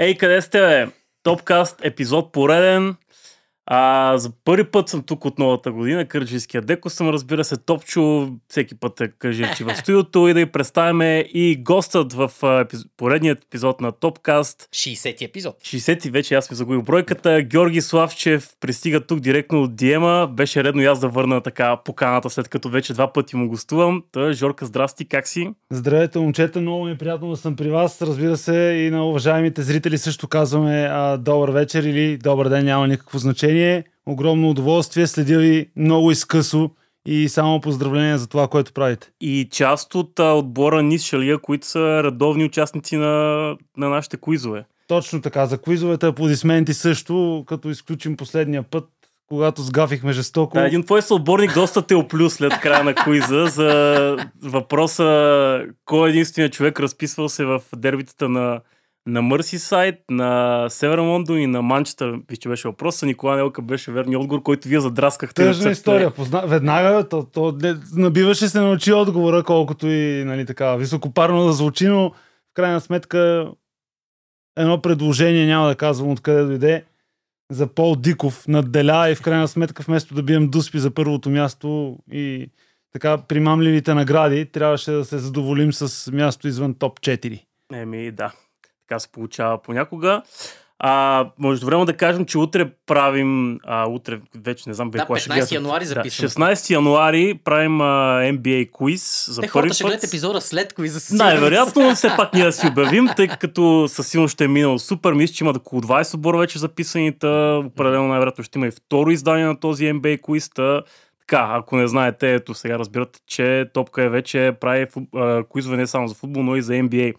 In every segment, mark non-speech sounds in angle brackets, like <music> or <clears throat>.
Ей, къде сте, бе? Топкаст, епизод пореден. А, за първи път съм тук от новата година. Кърджийския деко съм, разбира се, Топчо. Всеки път е кажи, че в <laughs> студиото и да ви представяме и гостът в епиз... поредният епизод на Топкаст. 60-ти епизод. 60-ти вече аз ми загубих бройката. Георги Славчев пристига тук директно от Диема. Беше редно и аз да върна така поканата, след като вече два пъти му гостувам. Та, Жорка, здрасти, как си? Здравейте, момчета, много ми е приятно да съм при вас. Разбира се, и на уважаемите зрители също казваме а, добър вечер или добър ден, няма никакво значение. Огромно удоволствие, следя ви много изкъсо и само поздравления за това, което правите. И част от а, отбора Нис Шалия, които са редовни участници на, на нашите куизове. Точно така, за куизовете аплодисменти също, като изключим последния път, когато сгафихме жестоко. Да, един твой съотборник доста те оплю след края на куиза за въпроса кой е единственият човек разписвал се в дербитата на на Мърсисайд, на Северен Лондон и на Манчестър, виж, че беше въпроса. Никола Нелка беше верния отговор, който вие задраскахте. Тъжна история. Позна... Веднага то, то, не, набиваше се научи отговора, колкото и нали, така, високопарно да звучи, но в крайна сметка едно предложение, няма да казвам откъде дойде, за Пол Диков надделя и в крайна сметка вместо да бием дуспи за първото място и така примамливите награди, трябваше да се задоволим с място извън топ 4. Еми, да така се получава понякога. А, може време да кажем, че утре правим, а, утре вече не знам да, 15 януари записваме. Да, 16 януари правим а, NBA квиз за Те, първи път. ще гледат епизода след квиза. Най-вероятно, все пак ние да си <laughs> обявим, тъй като със сигурност ще е минал супер. Мисля, че има около 20 отбора вече записаните. Определено най-вероятно ще има и второ издание на този NBA квиз. Така, ако не знаете, ето сега разбирате, че Топка е вече прави квизове не само за футбол, но и за NBA.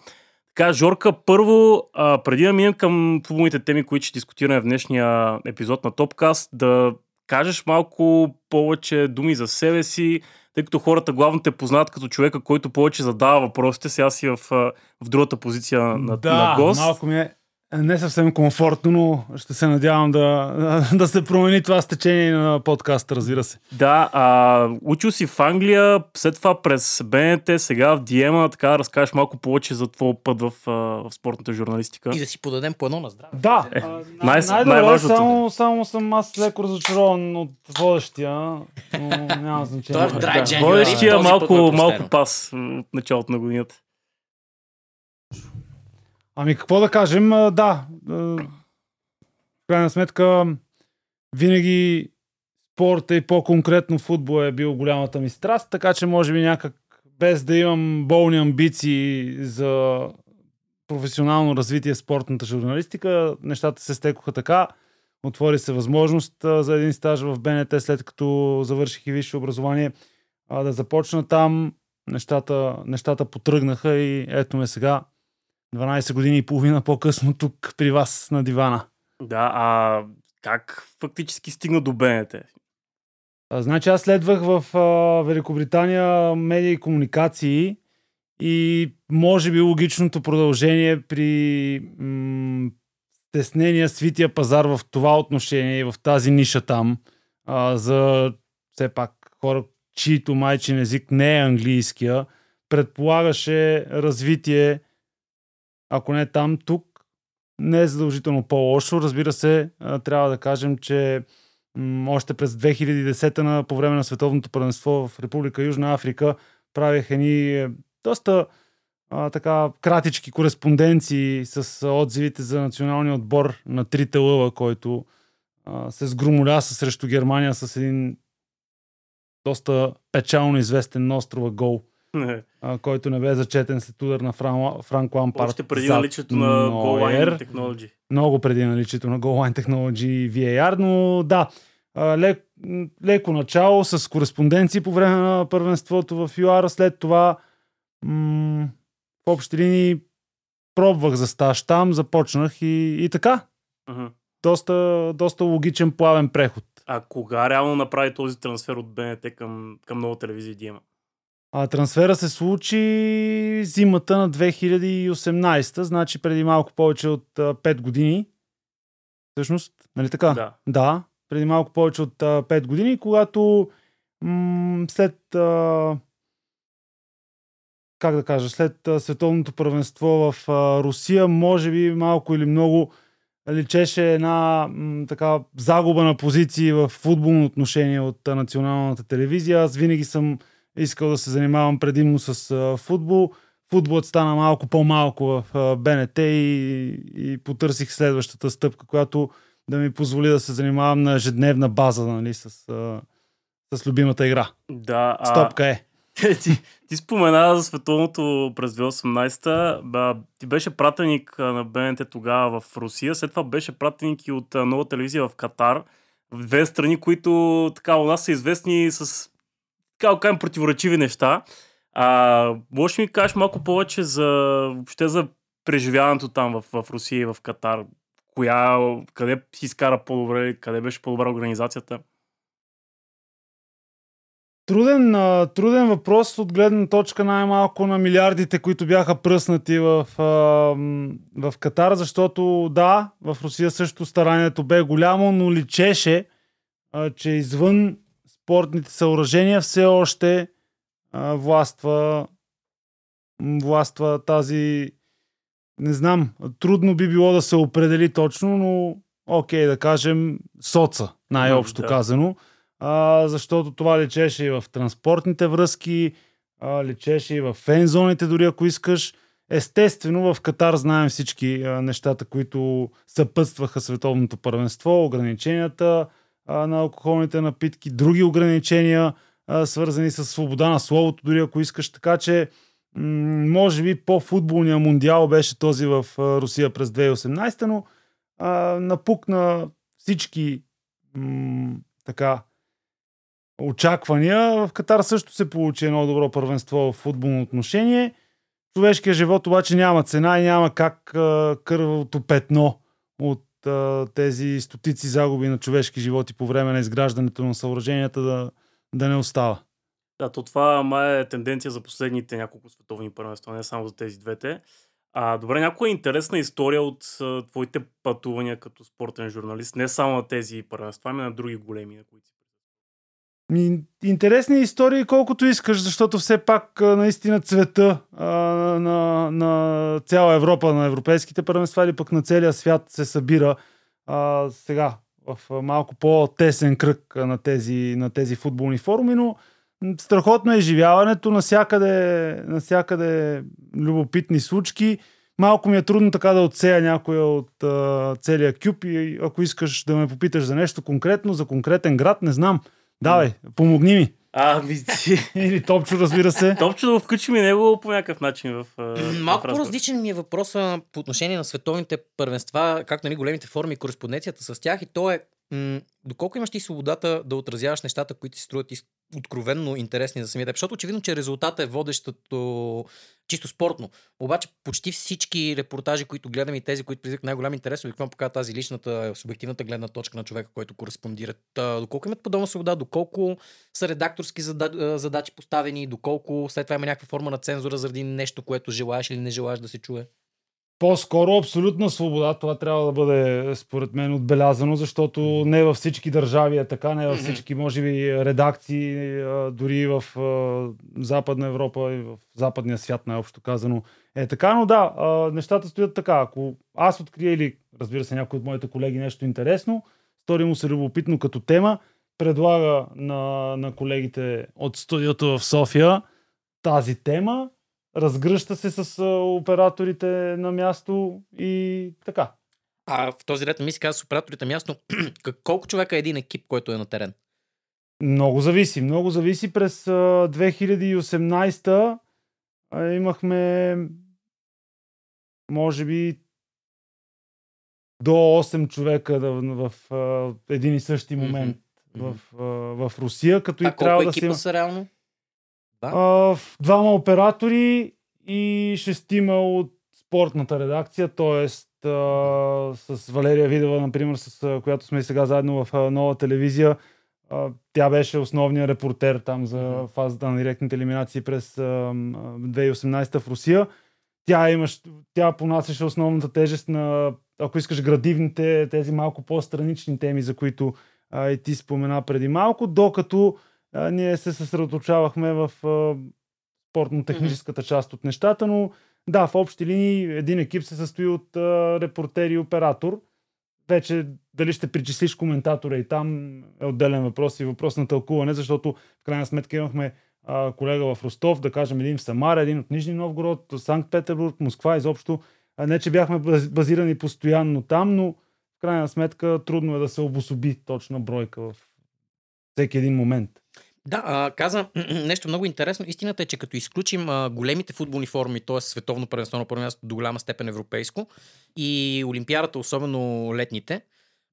Така, Жорка, първо, а, преди да минем към футболните теми, които ще дискутираме в днешния епизод на Топкаст, да кажеш малко повече думи за себе си, тъй като хората главно те познават като човека, който повече задава въпросите. Сега си в, в другата позиция на, да, на гост. малко ми е не съвсем комфортно, но ще се надявам да, <laughs> да се промени това стечение на подкаста, разбира се. Да, а, учил си в Англия, след това през БНТ, сега в Диема, така да разкажеш малко повече за твоя път в, в спортната журналистика. И да си подадем по едно на здраве. Да, е, най- най- най-важното. Само, само съм аз леко разочарован от водещия, но няма значение. Е Dry Водещия малко, малко пас от началото на годината. Ами какво да кажем, да. В крайна сметка, винаги спорта и по-конкретно футбол е бил голямата ми страст, така че може би някак без да имам болни амбиции за професионално развитие спортната журналистика, нещата се стекоха така. Отвори се възможност за един стаж в БНТ, след като завърших и висше образование, да започна там. Нещата, нещата потръгнаха и ето ме сега 12 години и половина по-късно тук при вас на дивана. Да, а как фактически стигна до БНТ? А, значи аз следвах в а, Великобритания медии и комуникации и може би логичното продължение при м- стеснения свития пазар в това отношение и в тази ниша там а, за все пак хора, чието майчин език не е английския, предполагаше развитие ако не там, тук не е задължително по-лошо. Разбира се, трябва да кажем, че още през 2010 на по време на Световното първенство в Република Южна Африка правих едни е, доста а, така кратички кореспонденции с отзивите за националния отбор на трите лъва, който а, се сгромоля срещу Германия с един доста печално известен на острова гол а, който не бе зачетен след удар на Фран, Франк Лампард. Още преди наличието на Goal Line Technology. Много преди наличието на Goal Line Technology и VAR, но да, лек, леко начало с кореспонденции по време на първенството в ЮАР. След това м- в общи линии пробвах за стаж там, започнах и, и така. Uh-huh. Доста, доста логичен плавен преход. А кога реално направи този трансфер от БНТ към, към нова телевизия Диема? А, трансфера се случи зимата на 2018, значи преди малко повече от а, 5 години. Всъщност, нали така? Да. Да, преди малко повече от а, 5 години, когато м- след а, как да кажа, след а, световното първенство в а, Русия, може би малко или много личеше една м, така загуба на позиции в футболно отношение от а, националната телевизия. Аз винаги съм искал да се занимавам предимно с а, футбол. Футболът стана малко по-малко в а, БНТ и, и потърсих следващата стъпка, която да ми позволи да се занимавам на ежедневна база нали, с, а, с любимата игра. Да, а... Стопка е. <laughs> ти, ти спомена за световното през 2018. Ба, ти беше пратеник на БНТ тогава в Русия, след това беше пратеник и от нова телевизия в Катар. В две страни, които така у нас са известни с така кажем, противоречиви неща. А, може ли ми кажеш малко повече за въобще за преживяването там в, в Русия и в Катар? Коя, къде си изкара по-добре, къде беше по-добра организацията? Труден, труден въпрос от гледна точка най-малко на милиардите, които бяха пръснати в, в Катар, защото да, в Русия също старанието бе голямо, но личеше, че извън спортните съоръжения все още а, властва, властва тази не знам, трудно би било да се определи точно, но окей, да кажем соца, най-общо Да. казано а, защото това лечеше и в транспортните връзки, а, лечеше и в фензоните, дори ако искаш. Естествено, в Катар знаем всички а, нещата, които съпътстваха световното първенство, ограниченията на алкохолните напитки, други ограничения, свързани с свобода на словото, дори ако искаш. Така че, може би по-футболния мундиал беше този в Русия през 2018, но напукна всички така очаквания. В Катар също се получи едно добро първенство в футболно отношение. Човешкият живот обаче няма цена и няма как а, кървавото петно от тези стотици загуби на човешки животи по време на изграждането на съоръженията да, да не остава. Да, то това май е тенденция за последните няколко световни първенства, не само за тези двете. А, добре, някоя интересна история от а, твоите пътувания като спортен журналист, не само на тези първенства, ами на други големи, на които си. Ин- Интересни истории колкото искаш, защото все пак наистина цвета а, на, на цяла Европа, на европейските първенства или пък на целия свят се събира а, сега в малко по-тесен кръг на тези, на тези футболни форуми, но страхотно е изживяването, насякъде, насякъде любопитни случки. Малко ми е трудно така да отсея някоя от а, целия кюб и ако искаш да ме попиташ за нещо конкретно, за конкретен град, не знам. Давай, помогни ми. А, ми ти. <laughs> Или Топчо, разбира се. Топче да включим и него по някакъв начин в. в Малко по-различен ми е въпроса по отношение на световните първенства, как нали, големите форми и кореспонденцията с тях. И то е м- доколко имаш ти свободата да отразяваш нещата, които си струват откровенно интересни за самия теб. Защото очевидно, че резултатът е водещото чисто спортно. Обаче почти всички репортажи, които гледам и тези, които предизвикат най-голям интерес, обикновено показват тази личната, субективната гледна точка на човека, който кореспондира. Та, доколко имат подобна свобода, доколко са редакторски зада- задачи поставени, доколко след това има някаква форма на цензура заради нещо, което желаеш или не желаеш да се чуе. По-скоро абсолютна свобода. Това трябва да бъде, според мен, отбелязано, защото не във всички държави е така, не във всички, може би, редакции, дори в Западна Европа и в западния свят, най-общо казано, е така. Но да, нещата стоят така. Ако аз открия или, разбира се, някой от моите колеги нещо интересно, стори му се любопитно като тема, предлага на, на колегите от студиото в София тази тема, разгръща се с операторите на място и така. А в този ред ми се казва с операторите място, <clears throat> как- колко човека е един екип, който е на терен? Много зависи, много зависи. През а, 2018 а, имахме може би до 8 човека да, в, а, един и същи момент Мгм. в, в Русия, като А и колко трябва да екипа се... са реално? А, в- двама оператори и шестима от спортната редакция, т.е. с Валерия Видева, например, с а, която сме сега заедно в а, нова телевизия. А, Тя беше основният репортер там за фазата на директните елиминации през а, м, а, 2018 в Русия. Тя, имаш, тя понасяше основната тежест на, ако искаш, градивните, тези малко по-странични теми, за които а, и ти спомена преди малко, докато а, ние се съсредоточавахме в а, спортно-техническата част от нещата, но да, в общи линии един екип се състои от а, репортер и оператор. Вече дали ще причислиш коментатора и там е отделен въпрос и въпрос на тълкуване, защото в крайна сметка имахме а, колега в Ростов, да кажем един в Самара, един от Нижни Новгород, Санкт-Петербург, Москва, изобщо. А не, че бяхме базирани постоянно там, но в крайна сметка трудно е да се обособи точна бройка в всеки един момент. Да, каза <clears throat> нещо много интересно. Истината е, че като изключим големите футболни форми, т.е. световно първенство на първо място до голяма степен европейско и Олимпиадата, особено летните,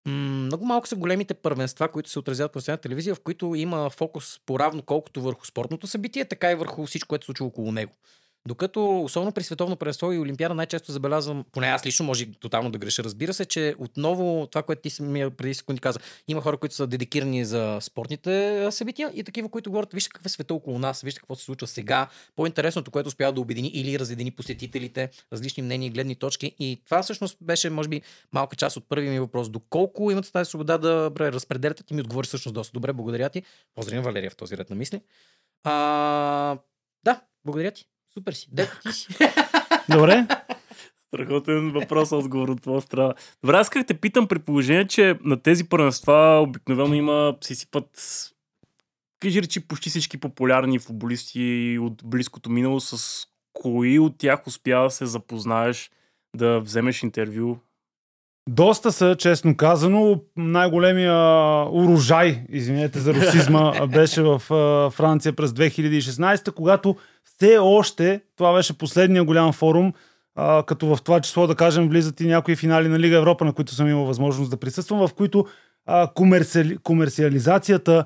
много малко са големите първенства, които се отразяват по национална телевизия, в които има фокус по-равно колкото върху спортното събитие, така и върху всичко, което се случва около него. Докато, особено при световно първенство и Олимпиада, най-често забелязвам, поне аз лично, може тотално да греша, разбира се, че отново това, което ти ми преди секунди каза, има хора, които са дедикирани за спортните събития и такива, които говорят, вижте какъв е света около нас, вижте какво се случва сега. По-интересното, което успява да обедини или разедини посетителите, различни мнения и гледни точки. И това всъщност беше, може би, малка част от първия ми въпрос. Доколко имате тази свобода да разпределяте? Ти ми отговори всъщност доста добре. Благодаря ти. Поздравям Валерия в този ред на мисли. А, да, благодаря ти. Супер си. Дето ти си. <laughs> Добре. Страхотен въпрос, отговор от твоя страна. Добре, аз как те питам при положение, че на тези първенства обикновено има, си сипат кажи речи почти всички популярни футболисти от близкото минало, с кои от тях успя да се запознаеш, да вземеш интервю? Доста са, честно казано. Най-големия урожай, извинете за русизма, <laughs> беше в Франция през 2016, когато все още, това беше последния голям форум, като в това число, да кажем, влизат и някои финали на Лига Европа, на които съм имал възможност да присъствам, в които комерциали, комерциализацията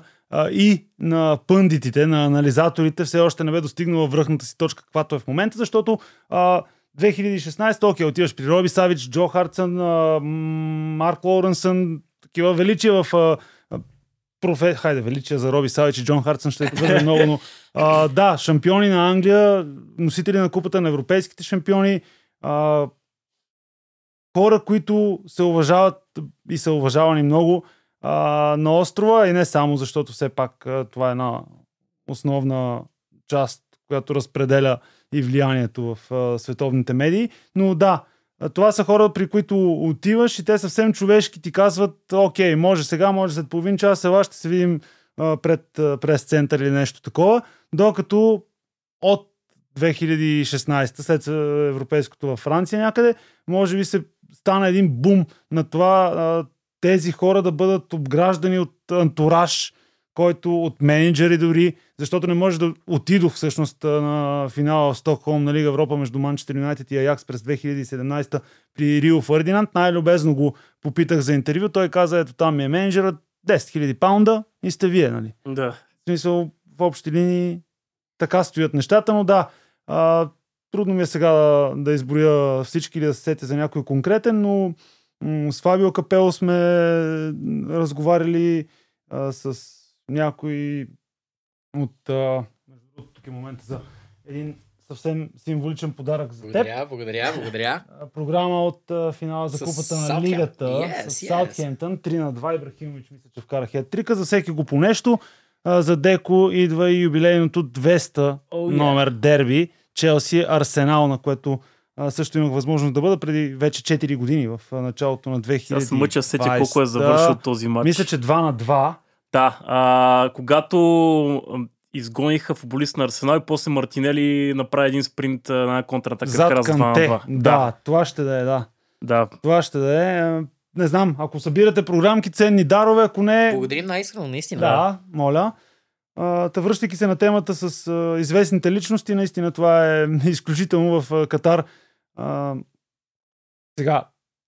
и на пъндитите, на анализаторите все още не бе достигнала връхната си точка, каквато е в момента, защото 2016, окей, отиваш при Роби Савич, Джо Хартсън, Марк Лоуренсън, такива величия в а, профе... Хайде, величия за Роби Савич и Джон Хартсън ще бъде <laughs> много, но а, да, шампиони на Англия, носители на купата на европейските шампиони, а, хора, които се уважават и са уважавани много а, на острова и не само, защото все пак а, това е една основна част, която разпределя и влиянието в а, световните медии. Но да, това са хора, при които отиваш и те съвсем човешки ти казват, окей, може сега, може след половин час, ела ще се видим а, пред прес център или нещо такова, докато от 2016, след европейското във Франция някъде, може би се стана един бум на това а, тези хора да бъдат обграждани от антураж, който от менеджери дори, защото не може да отидох всъщност на финала в Стокхолм на Лига Европа между Манчестър Юнайтед и Аякс през 2017 при Рио Фърдинанд. Най-любезно го попитах за интервю. Той каза, ето там ми е менеджерът, 10 000 паунда и сте вие, нали? Да. В смисъл, в общи линии така стоят нещата, но да, а, трудно ми е сега да, да изброя всички или да се сете за някой конкретен, но м- с Фабио Капело сме разговаряли а, с някой от... А, между другото, тук е момента за един съвсем символичен подарък за теб. Благодаря, благодаря, благодаря. Програма от а, финала за С купата на Саутхем- лигата Yes, с yes. Саутхемптън. 3 на 2. Ибрахимович мисля, че вкара хет-трика. За всеки го по нещо. А, за Деко идва и юбилейното 200 Oh, yeah. номер дерби. Челси Арсенал, на което а, също имах възможност да бъда преди вече 4 години в а, началото на 2020. Аз мъча сетя колко е завършил този матч. Мисля, че 2 на 2. Да, а, когато изгониха футболист на Арсенал и после Мартинели направи един спринт на контратака. Зад с 2 на Канте. 2. Да, това ще да е, да. да. Това ще да е. Не знам, ако събирате програмки, ценни дарове, ако не... Благодарим най-искрено, наистина. Да, моля. Та връщайки се на темата с а, известните личности, наистина това е <laughs> изключително в а, Катар. А, сега,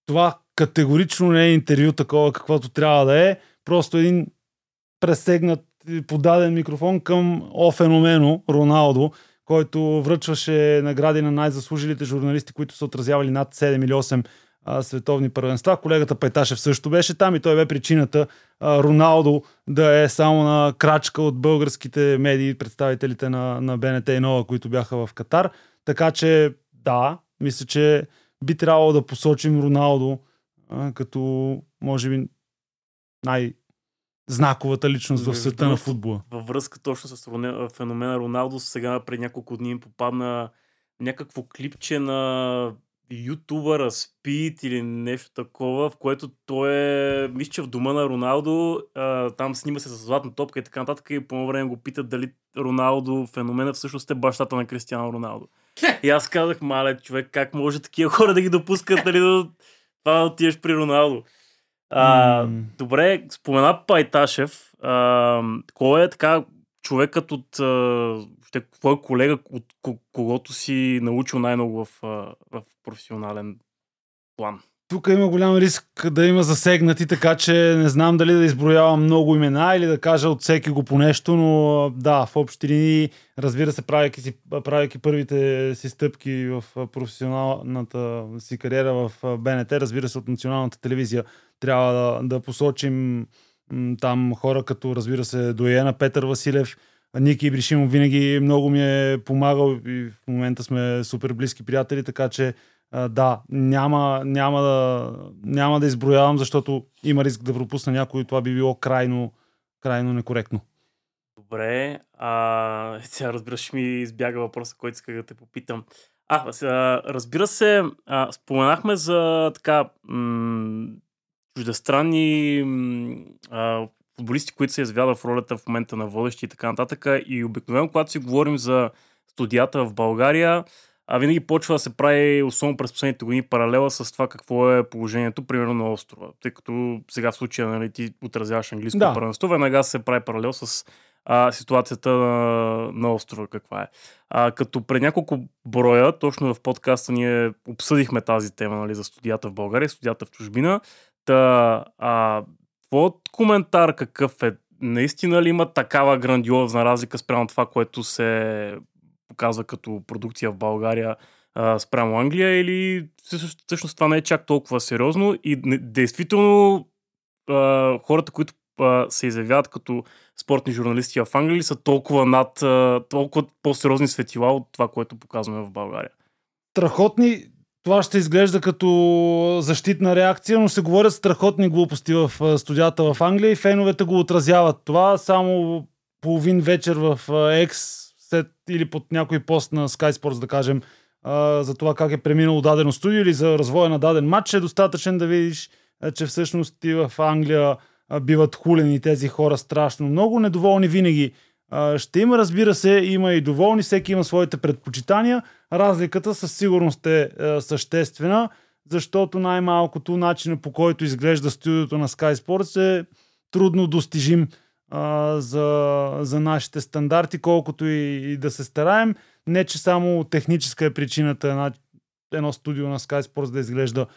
това категорично не е интервю такова, каквото трябва да е. Просто един пресегнат подаден микрофон към О феномено Роналдо, който връчваше награди на най-заслужилите журналисти, които са отразявали над 7 или 8 а, световни първенства. Колегата Пайташев също беше там и той бе причината а, Роналдо да е само на крачка от българските медии, представителите на, на БНТ и Нова, които бяха в Катар. Така че да, мисля, че би трябвало да посочим Роналдо а, като може би най- знаковата личност в света на футбола. във връзка точно с феномена Роналдо, сега пред няколко дни им попадна някакво клипче на ютубъра Спид или нещо такова, в което той е, мисля, че в дома на Роналдо, а, там снима се с златна топка и така нататък и по време го питат дали Роналдо, феномена всъщност е бащата на Кристиано Роналдо. И аз казах, мале, човек, как може такива хора да ги допускат, нали, до това да отидеш при Роналдо. А, М. Добре, спомена Пайташев. А, кой е така човекът от... Ще, твой колега, от ко- когото си научил най-много в, в професионален план? Тук има голям риск да има засегнати, така че не знам дали да изброявам много имена или да кажа от всеки го по нещо, но да, в общи линии, разбира се, правейки, си, правейки първите си стъпки в професионалната си кариера в БНТ, разбира се, от националната телевизия, трябва да, да посочим там хора като, разбира се, Доена, Петър Василев, Ники Ибришимов винаги много ми е помагал и в момента сме супер близки приятели, така че да, няма, няма, да, няма да изброявам, защото има риск да пропусна някой и това би било крайно, крайно некоректно. Добре, а, сега разбира ми избяга въпроса, който исках да те попитам. А, разбира се, а, споменахме за така м- чуждестранни м- а, футболисти, които се извядат в ролята в момента на водещи и така нататък. И обикновено, когато си говорим за студията в България, а винаги почва да се прави, особено през последните години, паралела с това какво е положението, примерно на острова. Тъй като сега в случая нали, ти отразяваш английско Да. първенство, веднага се прави паралел с а, ситуацията на, на острова каква е. А, като пред няколко броя, точно в подкаста ние обсъдихме тази тема нали, за студията в България, студията в чужбина. Та, а, твоят коментар какъв е? Наистина ли има такава грандиозна разлика спрямо това, което се показва като продукция в България а, спрямо Англия или всъщност, това не е чак толкова сериозно и действително а, хората, които а, се изявяват като спортни журналисти в Англия са толкова над, а, толкова по-сериозни светила от това, което показваме в България. Страхотни, това ще изглежда като защитна реакция, но се говорят страхотни глупости в студията в Англия и феновете го отразяват. Това само половин вечер в X след, или под някой пост на Sky Sports, да кажем, а, за това как е преминало дадено студио или за развоя на даден матч, е достатъчен да видиш, а, че всъщност и в Англия а, биват хулени тези хора страшно много, недоволни винаги. Ще има, разбира се, има и доволни, всеки има своите предпочитания. Разликата със сигурност е, е съществена, защото най-малкото начинът по който изглежда студиото на Sky Sports е трудно достижим а, за, за нашите стандарти, колкото и, и да се стараем. Не, че само техническа е причината една, едно студио на Sky Sports да изглежда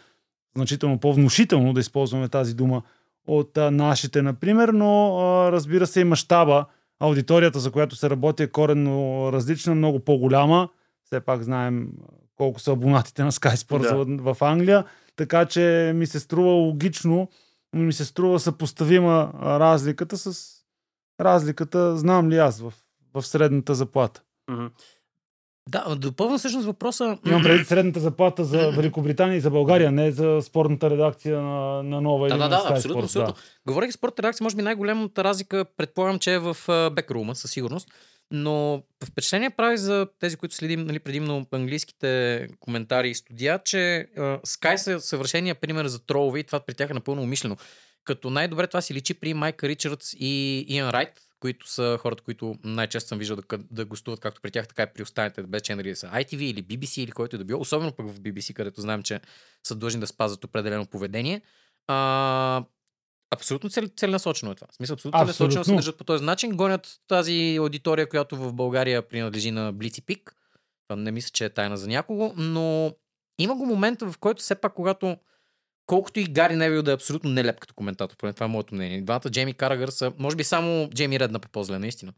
значително по-внушително, да използваме тази дума, от а, нашите, например, но а, разбира се и мащаба, аудиторията, за която се работи е коренно различна, много по-голяма. Все пак знаем колко са абонатите на Sky Sports Да. в, Англия, така че ми се струва логично, ми се струва съпоставима разликата с разликата, знам ли аз, в, в средната заплата. Да, допълвам всъщност въпроса. Имам предвид средната заплата за Великобритания и за България, не за спортната редакция на, на Нова Да, или да, на да, Sky абсолютно, Sports, абсолютно. Говорейки спорт редакция, може би най-голямата разлика, предполагам, че е в бекрума, със сигурност. Но впечатление прави за тези, които следим нали, предимно английските коментари и студия, че а, Sky са съвършения пример за тролове и това при тях е напълно умишлено. Като най-добре това си личи при Майка Ричардс и Иан Райт, които са хората, които най-често съм виждал да, да гостуват както при тях, така и при останалите без ченери да са ITV или BBC или който и да било, особено пък в BBC, където знаем, че са длъжни да спазват определено поведение. А, абсолютно цел, целенасочено е това. В смисъл, абсолютно целенасочено се Абсолютно. държат по този начин. Гонят тази аудитория, която в България принадлежи на Блици Пик. Това не мисля, че е тайна за някого, но има го момента, в който все пак, когато колкото и Гари Невил да е абсолютно нелеп като коментатор, поне това е моето мнение. Двамата Джейми Карагър са, може би само Джейми Редна по по-зле, наистина.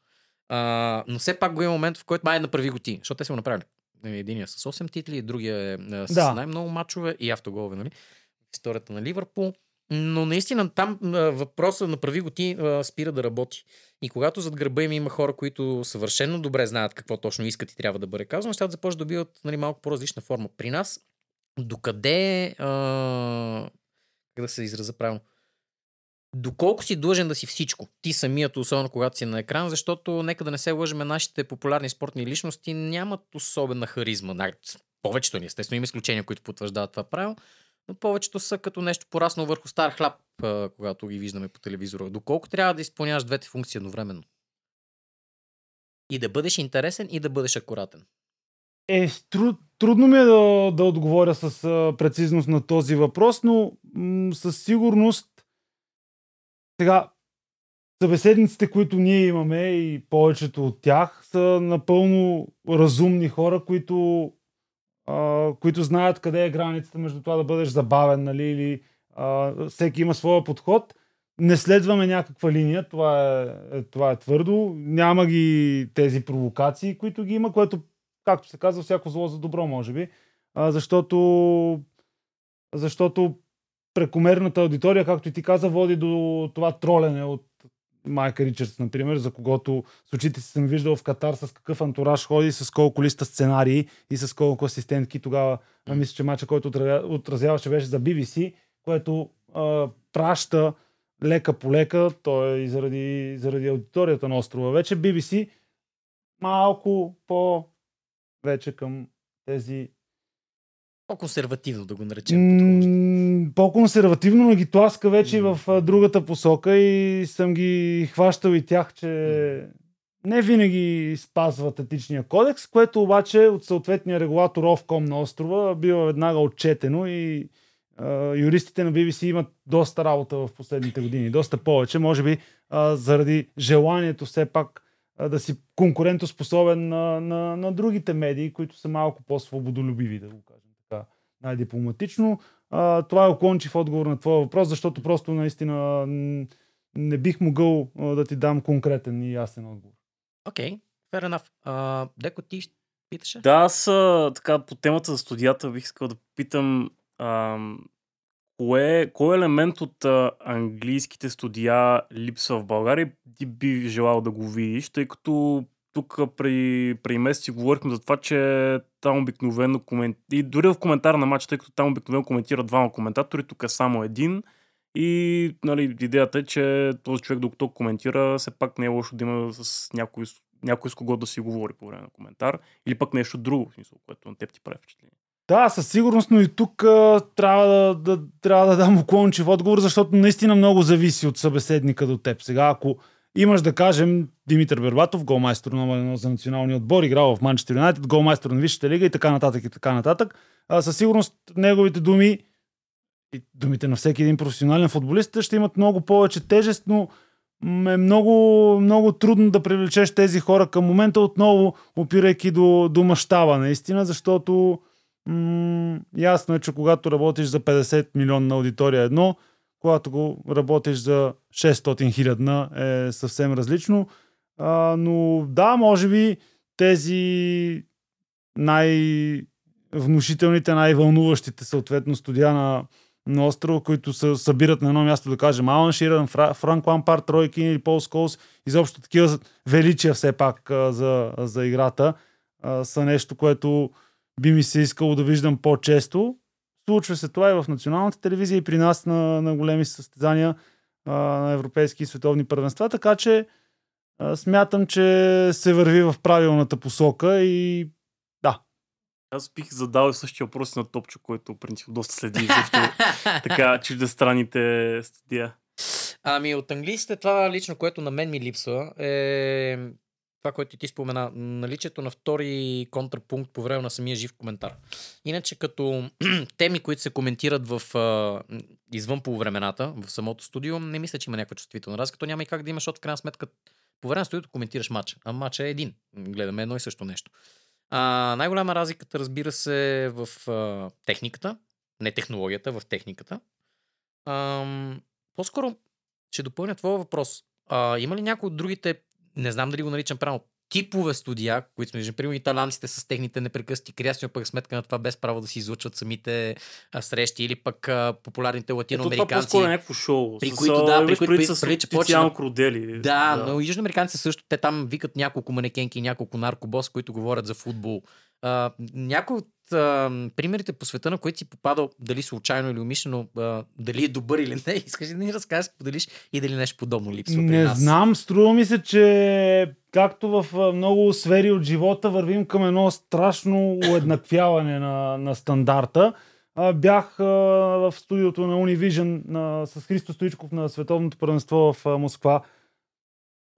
А, но все пак го има момент, в който май направи го ти, защото те са го направили. Единия с 8 титли, другия е с Да. най-много мачове и автоголове, нали? Историята на Ливърпул. Но наистина там въпроса направи го ти спира да работи. И когато зад гърба им има хора, които съвършено добре знаят какво точно искат и трябва да бъде казано, нещата започват да добиват нали, малко по-различна форма. При нас, докъде, а, как да се израза правилно, доколко си длъжен да си всичко. Ти самият, особено когато си на екран, защото нека да не се лъжеме, нашите популярни спортни личности нямат особена харизма. Повечето ни, естествено, има изключения, които потвърждават това правило, но повечето са като нещо пораснало върху стар хляб, когато ги виждаме по телевизора. Доколко трябва да изпълняваш двете функции едновременно? И да бъдеш интересен, и да бъдеш акуратен. Е, труд, трудно ми е да, да отговоря с а, прецизност на този въпрос, но м- със сигурност сега събеседниците, които ние имаме и повечето от тях са напълно разумни хора, които, а, които знаят къде е границата между това да бъдеш забавен, нали, или а, всеки има своя подход. Не следваме някаква линия, това е, това е твърдо. Няма ги тези провокации, които ги има, което, както се казва, всяко зло за добро, може би. А, защото, защото прекомерната аудитория, както и ти каза, води до това тролене от Майка Ричардс, например, за когото с очите си съм виждал в Катар с какъв антураж ходи, с колко листа сценарии и с колко асистентки. Тогава а, мисля, че мача, който отразя- отразяваше, беше за BBC, което а, праща лека по лека, то е и заради, заради аудиторията на острова. Вече BBC малко по вече към тези По-консервативно да го наречем. по-консервативно, но ги тласка вече и в другата посока и съм ги хващал и тях, че не винаги спазват етичния кодекс, което обаче от съответния регулатор Овком на острова бива веднага отчетено и а, юристите на BBC имат доста работа в последните години, доста повече, може би а, заради желанието все пак да си конкурентоспособен на, на, на другите медии, които са малко по-свободолюбиви, да го кажем така най-дипломатично. А, това е окончив отговор на твоя въпрос, защото просто наистина не бих могъл а, да ти дам конкретен и ясен отговор. Окей, okay, fair enough. А, Деко, ти питаше? Да, аз така по темата за студията бих искал да питам ам, кое, кой елемент от а, английските студия липсва в България ти би желал да го видиш, тъй като тук при, при месеци говорихме за това, че там обикновено коментира, и дори в коментар на матча, тъй като там обикновено коментира двама коментатори, тук е само един. И нали, идеята е, че този човек, докато коментира, все пак не е лошо да има с някой, някой с кого да си говори по време на коментар. Или пък нещо друго, в смисъл, което на теб ти прави впечатление. Да, със сигурност, но и тук а, трябва, да, да, трябва да дам уклончив отговор, защото наистина много зависи от събеседника до теб. Сега, ако имаш да кажем Димитър Бербатов, голмайстор едно за националния отбор, играл в Манчестър Юнайтед, голмайстор на Висшата лига и така нататък и така нататък, а, със сигурност неговите думи и думите на всеки един професионален футболист ще имат много повече тежест, но е много, много трудно да привлечеш тези хора към момента отново, опирайки до, до мащаба, наистина, защото м- ясно е, че когато работиш за 50 милионна аудитория е едно, когато го работиш за 600 хилядна е съвсем различно. А, но да, може би тези най-внушителните, най-вълнуващите съответно студия на, на острова, които се събират на едно място, да кажем Алан Ширан, Фра, Франк Лампард, Трой Кин или Пол Сколс, изобщо такива величия все пак а, за, за играта, а, са нещо, което би ми се искало да виждам по-често. Случва се това и в националната телевизия и при нас на, на големи състезания а, на европейски и световни първенства, така че а, смятам, че се върви в правилната посока и Аз бих задал същия въпрос на Топчо, който принцип доста следи също <laughs> така чуждестранните студия. Ами от английските това лично, което на мен ми липсва е това, което ти спомена, наличието на втори контрапункт по време на самия жив коментар. Иначе като <clears throat> теми, които се коментират в, а, извън полувремената, в самото студио, не мисля, че има някаква чувствителна разлика. То няма и как да има, защото в крайна сметка по време на студиото коментираш матча, а матча е един. Гледаме едно и също нещо. А, най-голяма разликата, разбира се, в а, техниката, не технологията, в техниката. Ам, по-скоро ще допълня твоя въпрос. А, има ли някои от другите, не знам дали го наричам правилно, типове студия, които сме виждали, примерно италянците с техните непрекъснати крясни, пък сметка на това без право да си излъчват самите а, срещи, или пък а, популярните това латиноамериканци. по-скоро е някакво шоу. при с, които, да, при които- предвид при- с преди, че почна- специално крудели. Да, но южноамериканците също, те там викат няколко манекенки и няколко наркобос, които говорят за футбол А, някой от а, примерите по света, на които си попадал, дали случайно или умишлено, а, дали е добър или не, <laughs> искаш ли да ни разкажеш, споделиш и дали нещо подобно липсва при Не нас? знам, струва ми се, че както в а, много сфери от живота вървим към едно страшно уеднаквяване на, на стандарта. А, бях а, в студиото на Univision на, с Христо Стоичков на Световното първенство в а, Москва.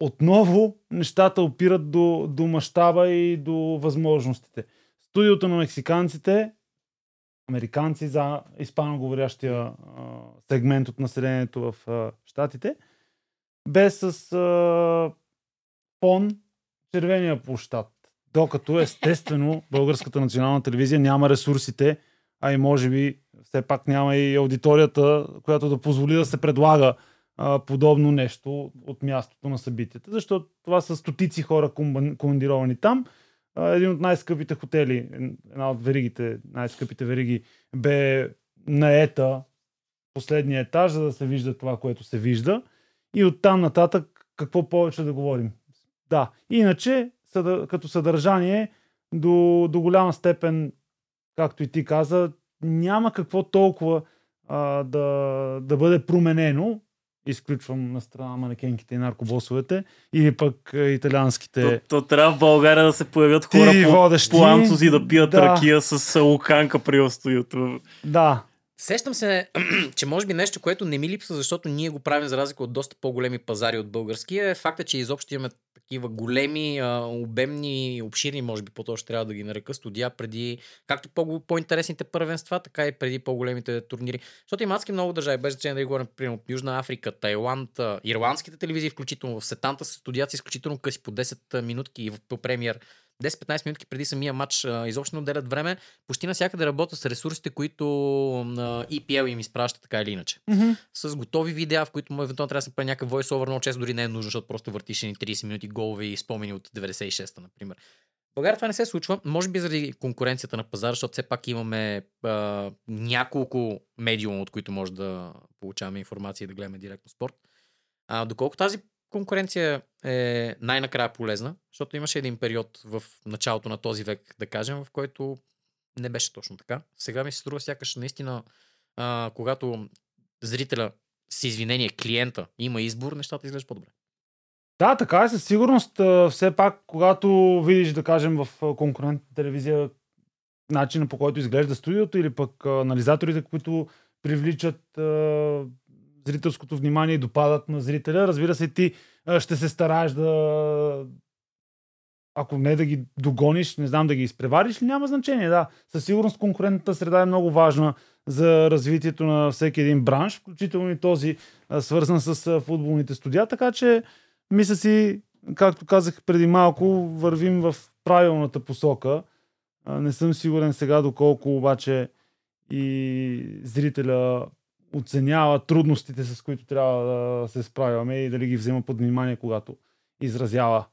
Отново нещата опират до, до мащаба и до възможностите. Студиото на мексиканците, американци за испаноговорящия а, сегмент от населението в а, Штатите, бе с а, фон червения площад. Докато естествено Българската национална телевизия няма ресурсите, а и може би все пак няма и аудиторията, която да позволи да се предлага подобно нещо от мястото на събитията. Защото това са стотици хора командировани там. Един от най-скъпите хотели, една от веригите, най-скъпите вериги, бе наета последния етаж, за да се вижда това, което се вижда. И оттам нататък какво повече да говорим. Да, иначе като съдържание до, до голяма степен, както и ти каза, няма какво толкова а, да, да бъде променено. Изключвам на страна манекенките и наркобосовете. Или пък а, италианските То, то трябва в България да се появят Ти хора по, водещи. по анцузи да пият Да. ракия с а, луканка при студиото. Да, Сещам се, <clears throat> че може би нещо, което не ми липсва, защото ние го правим за разлика от доста по-големи пазари от българския, е факта, че изобщо имаме такива големи, обемни, обширни, може би по-точно трябва да ги нарека, студия преди както по- по-интересните първенства, така и преди по-големите турнири. Защото има адски много държави, без значение да говорим, примерно от Южна Африка, Тайланд, ирландските телевизии, включително в Сетанта, са студията изключително къси по 10 минутки и в премиер 10-15 минутки преди самия матч изобщо не отделят време. Почти навсякъде работят с ресурсите, които EPL им изпраща така или иначе. Мгм. С готови видеа, в които му евентуално трябва да се прави някакъв voice-over, много често дори не е нужно, защото просто въртиш ни 30 минути голове и спомени от 96-та, например. В България това не се случва, може би заради конкуренцията на пазара, защото все пак имаме а, няколко медиума, от които може да получаваме информация и да гледаме директно спорт. А, доколко тази конкуренция е най-накрая полезна, защото имаше един период в началото на този век, да кажем, в който не беше точно така. Сега ми се струва сякаш наистина, а, когато зрителя с извинение, клиента има избор, нещата изглеждат по-добре. Да, така е със сигурност. Все пак, когато видиш, да кажем, в конкурентна телевизия начина по който изглежда студиото или пък анализаторите, които привличат зрителското внимание и допадат на зрителя, разбира се, ти ще се стараеш да ако не да ги догониш, не знам да ги изпревариш, няма значение, да. Със сигурност конкурентната среда е много важна за развитието на всеки един бранш, включително и този свързан с футболните студия, така че мисля си, както казах преди малко, вървим в правилната посока. Не съм сигурен сега доколко обаче и зрителя оценява трудностите, с които трябва да се справяме и дали ги взема под внимание, когато изразява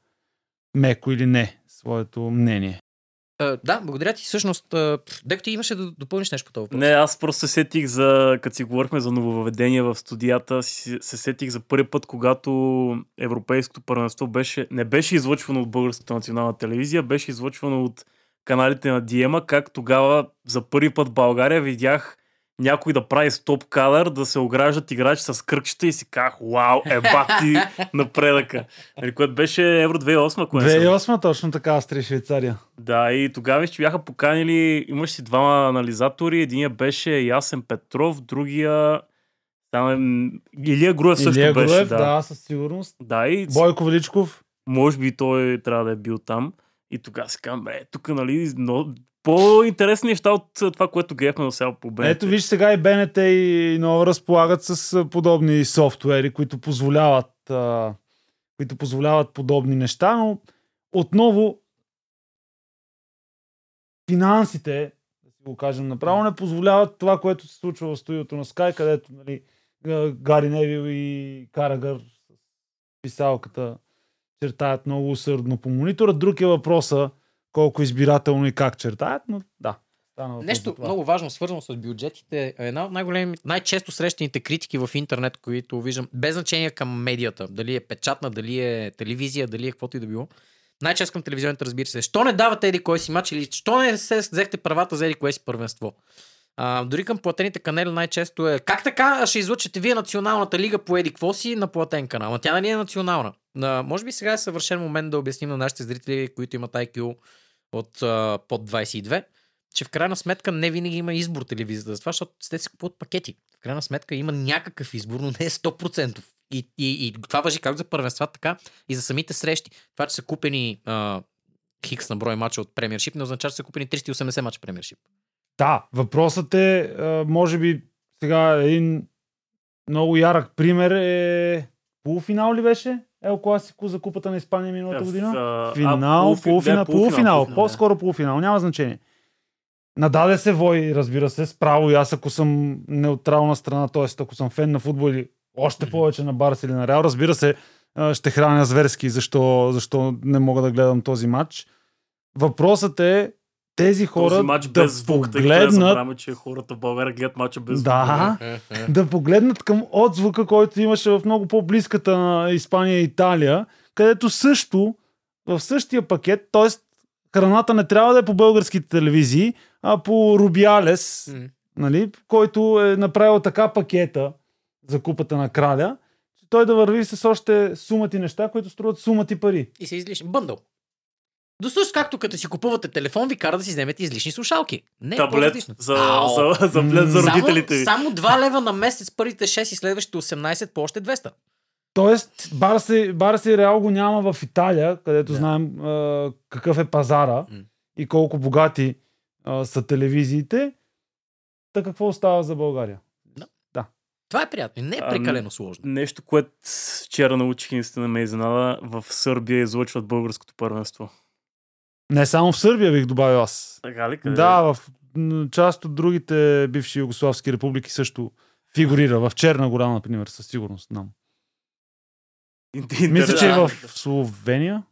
меко или не своето мнение. А, да, благодаря ти. Всъщност, пф, Деко ти имаше да допълниш нещо по това въпрос. Не, аз просто се сетих за, като си говорихме за нововведения в студията, се сетих за първи път, когато Европейското първенство беше, не беше излъчвано от Българската национална телевизия, беше излъчвано от каналите на Диема, как тогава за първи път в България видях някой да прави стоп кадър, да се ограждат играчи с кръгчета и си казах, вау, ебати напредъка. Нали, което беше Евро 2008, ако не се лъжа. 2008 точно така, Австрия Швейцария. Да, и тогава ще бяха поканили, имаш си двама анализатори, единия беше Ясен Петров, другия там, е, Илия Груев също Илия беше. Груев, да. да, със сигурност. да, и Бойко Величков. може би той трябва да е бил там. И тогава си казвам, бе, тук, нали, но, по-интересни неща от това, което гледахме до сега по БНТ. Ето виж сега и БНТ и Нова разполагат с подобни софтуери, които позволяват, а, които позволяват подобни неща, но отново финансите, да си го кажем направо, не позволяват това, което се случва в студиото на Sky, където нали, Гари Невил и Карагър с писалката чертаят много усърдно по монитора. Друг е въпроса колко избирателно и как чертаят, но да. Нещо това. много важно, свързано с бюджетите. Една от най-големи, най-често срещаните критики в интернет, които виждам, без значение към медията, дали е печатна, дали е телевизия, дали е каквото и да било, Най-често към телевизионните, разбира се. Що не давате еди кой си матч или що не се взехте правата за еди кое си първенство? А, дори към платените канали най-често е как така ще излучите вие националната лига по еди какво си на платен канал? А тя нали е национална? А, може би сега е съвършен момент да обясним на нашите зрители, които имат IQ от а, под 22, че в крайна сметка не винаги има избор телевизията. За това, защото те си купуват пакети. В крайна сметка има някакъв избор, но не е 100%. И, и, и това въжи както за първенства, така и за самите срещи. Това, че са купени а, хикс на брой мача от премиершип, не означава, че са купени 380 мача премиершип. Да, въпросът е, може би сега един много ярък пример е полуфинал ли беше? Ел Класико за купата на Испания миналата година? А, Финал, полуфи- полуфинал, полуфинал, да. по-скоро полуфинал, няма значение. Нададе се вой, разбира се, справо и аз ако съм неутрална страна, т.е. ако съм фен на футбол или още повече на Барс или на Реал, разбира се, а, ще храня зверски, защо, защо не мога да гледам този матч. Въпросът е тези хора Този матч да без звук, погледнат забравяме, че хората в България гледат матча без звук. Да, <laughs> да погледнат към отзвука, който имаше в много по-близката на Испания и Италия, където също в същия пакет, т.е. храната не трябва да е по българските телевизии, а по Рубиалес, нали, който е направил така пакета за купата на краля, че той да върви с още сумати неща, които струват сумати пари. И са излишни. Бъндъл. До също както като си купувате телефон, ви кара да си вземете излишни слушалки. Не, е Таблет по-различно. за, Ау. за, за, за, за родителите ви. Само, само 2 лева на месец, първите 6 и следващите 18 по още 200. Тоест, Барса, Барса и Реал го няма в Италия, където Да. знаем а, какъв е пазара М. и колко богати а, са телевизиите. Та какво остава за България? Това е приятно. Не е прекалено сложно. Нещо, което вчера научих и наистина ме изненада, в Сърбия излъчват българското първенство. Не само в Сърбия бих добавил аз. Така ли? Къде? Да, в част от другите бивши югославски републики също фигурира. В Черна гора, например, със сигурност. Знам. Интерес- Мисля, че и в Да. Словения.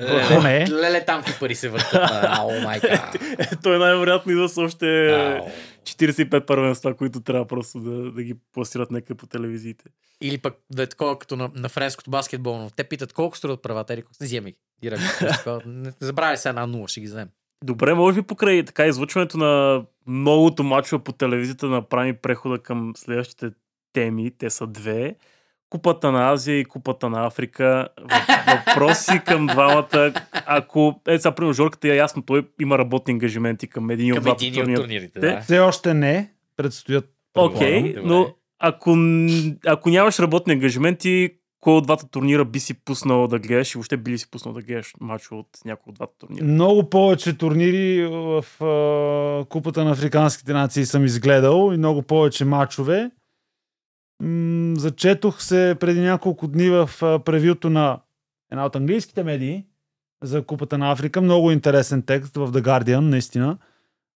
Е, не е. Леле, там какви пари се въртат. Ау, майка. Е, <laughs> Той най-вероятно идва с още. 45 първенства, които трябва просто да, да ги пласират нека по телевизиите. Или пък да е такова като на, на френското баскетболно. Те питат колко струват правата. Ерико, вземи ги. Директно. <laughs> Не забравяй се една нула, ще ги вземем. Добре, може би покрай така излъчването на многото мачове по телевизията направи прехода към следващите теми. Те са две. Купата на Азия и Купата на Африка. Въп- Въпроси към двамата. Ако, е, сега, примерно, Жорката е ясно, той има работни ангажименти към един от двата един от турнира. турнирите. Те- Да. Все още не. Предстоят. Окей, Предполагам. но ако, ако нямаш работни ангажименти, кой от двата турнира би си пуснал да гледаш и въобще би ли си пуснал да гледаш матч от някой от двата турнира? Много повече турнири в а, Купата на Африканските нации съм изгледал и много повече матчове. Зачетох се преди няколко дни в превюто на една от английските медии за Купата на Африка. Много интересен текст в The Guardian, наистина.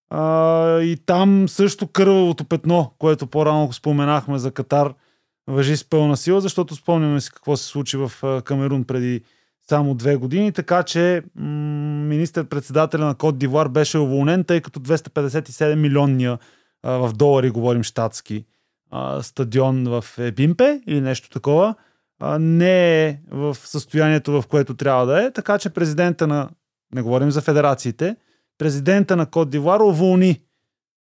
А, и там също кървавото петно, което по-рано споменахме за Катар, въжи с пълна сила, защото спомняме си какво се случи в Камерун преди само две години, така че м- министър-председателя на Кот Дивуар беше уволнен, тъй като 257 милионния в долари, говорим щатски, стадион в Ебимпе или нещо такова, а, не е в състоянието, в което трябва да е, така че президента на, не говорим за федерациите, президента на Кот Дивуар уволни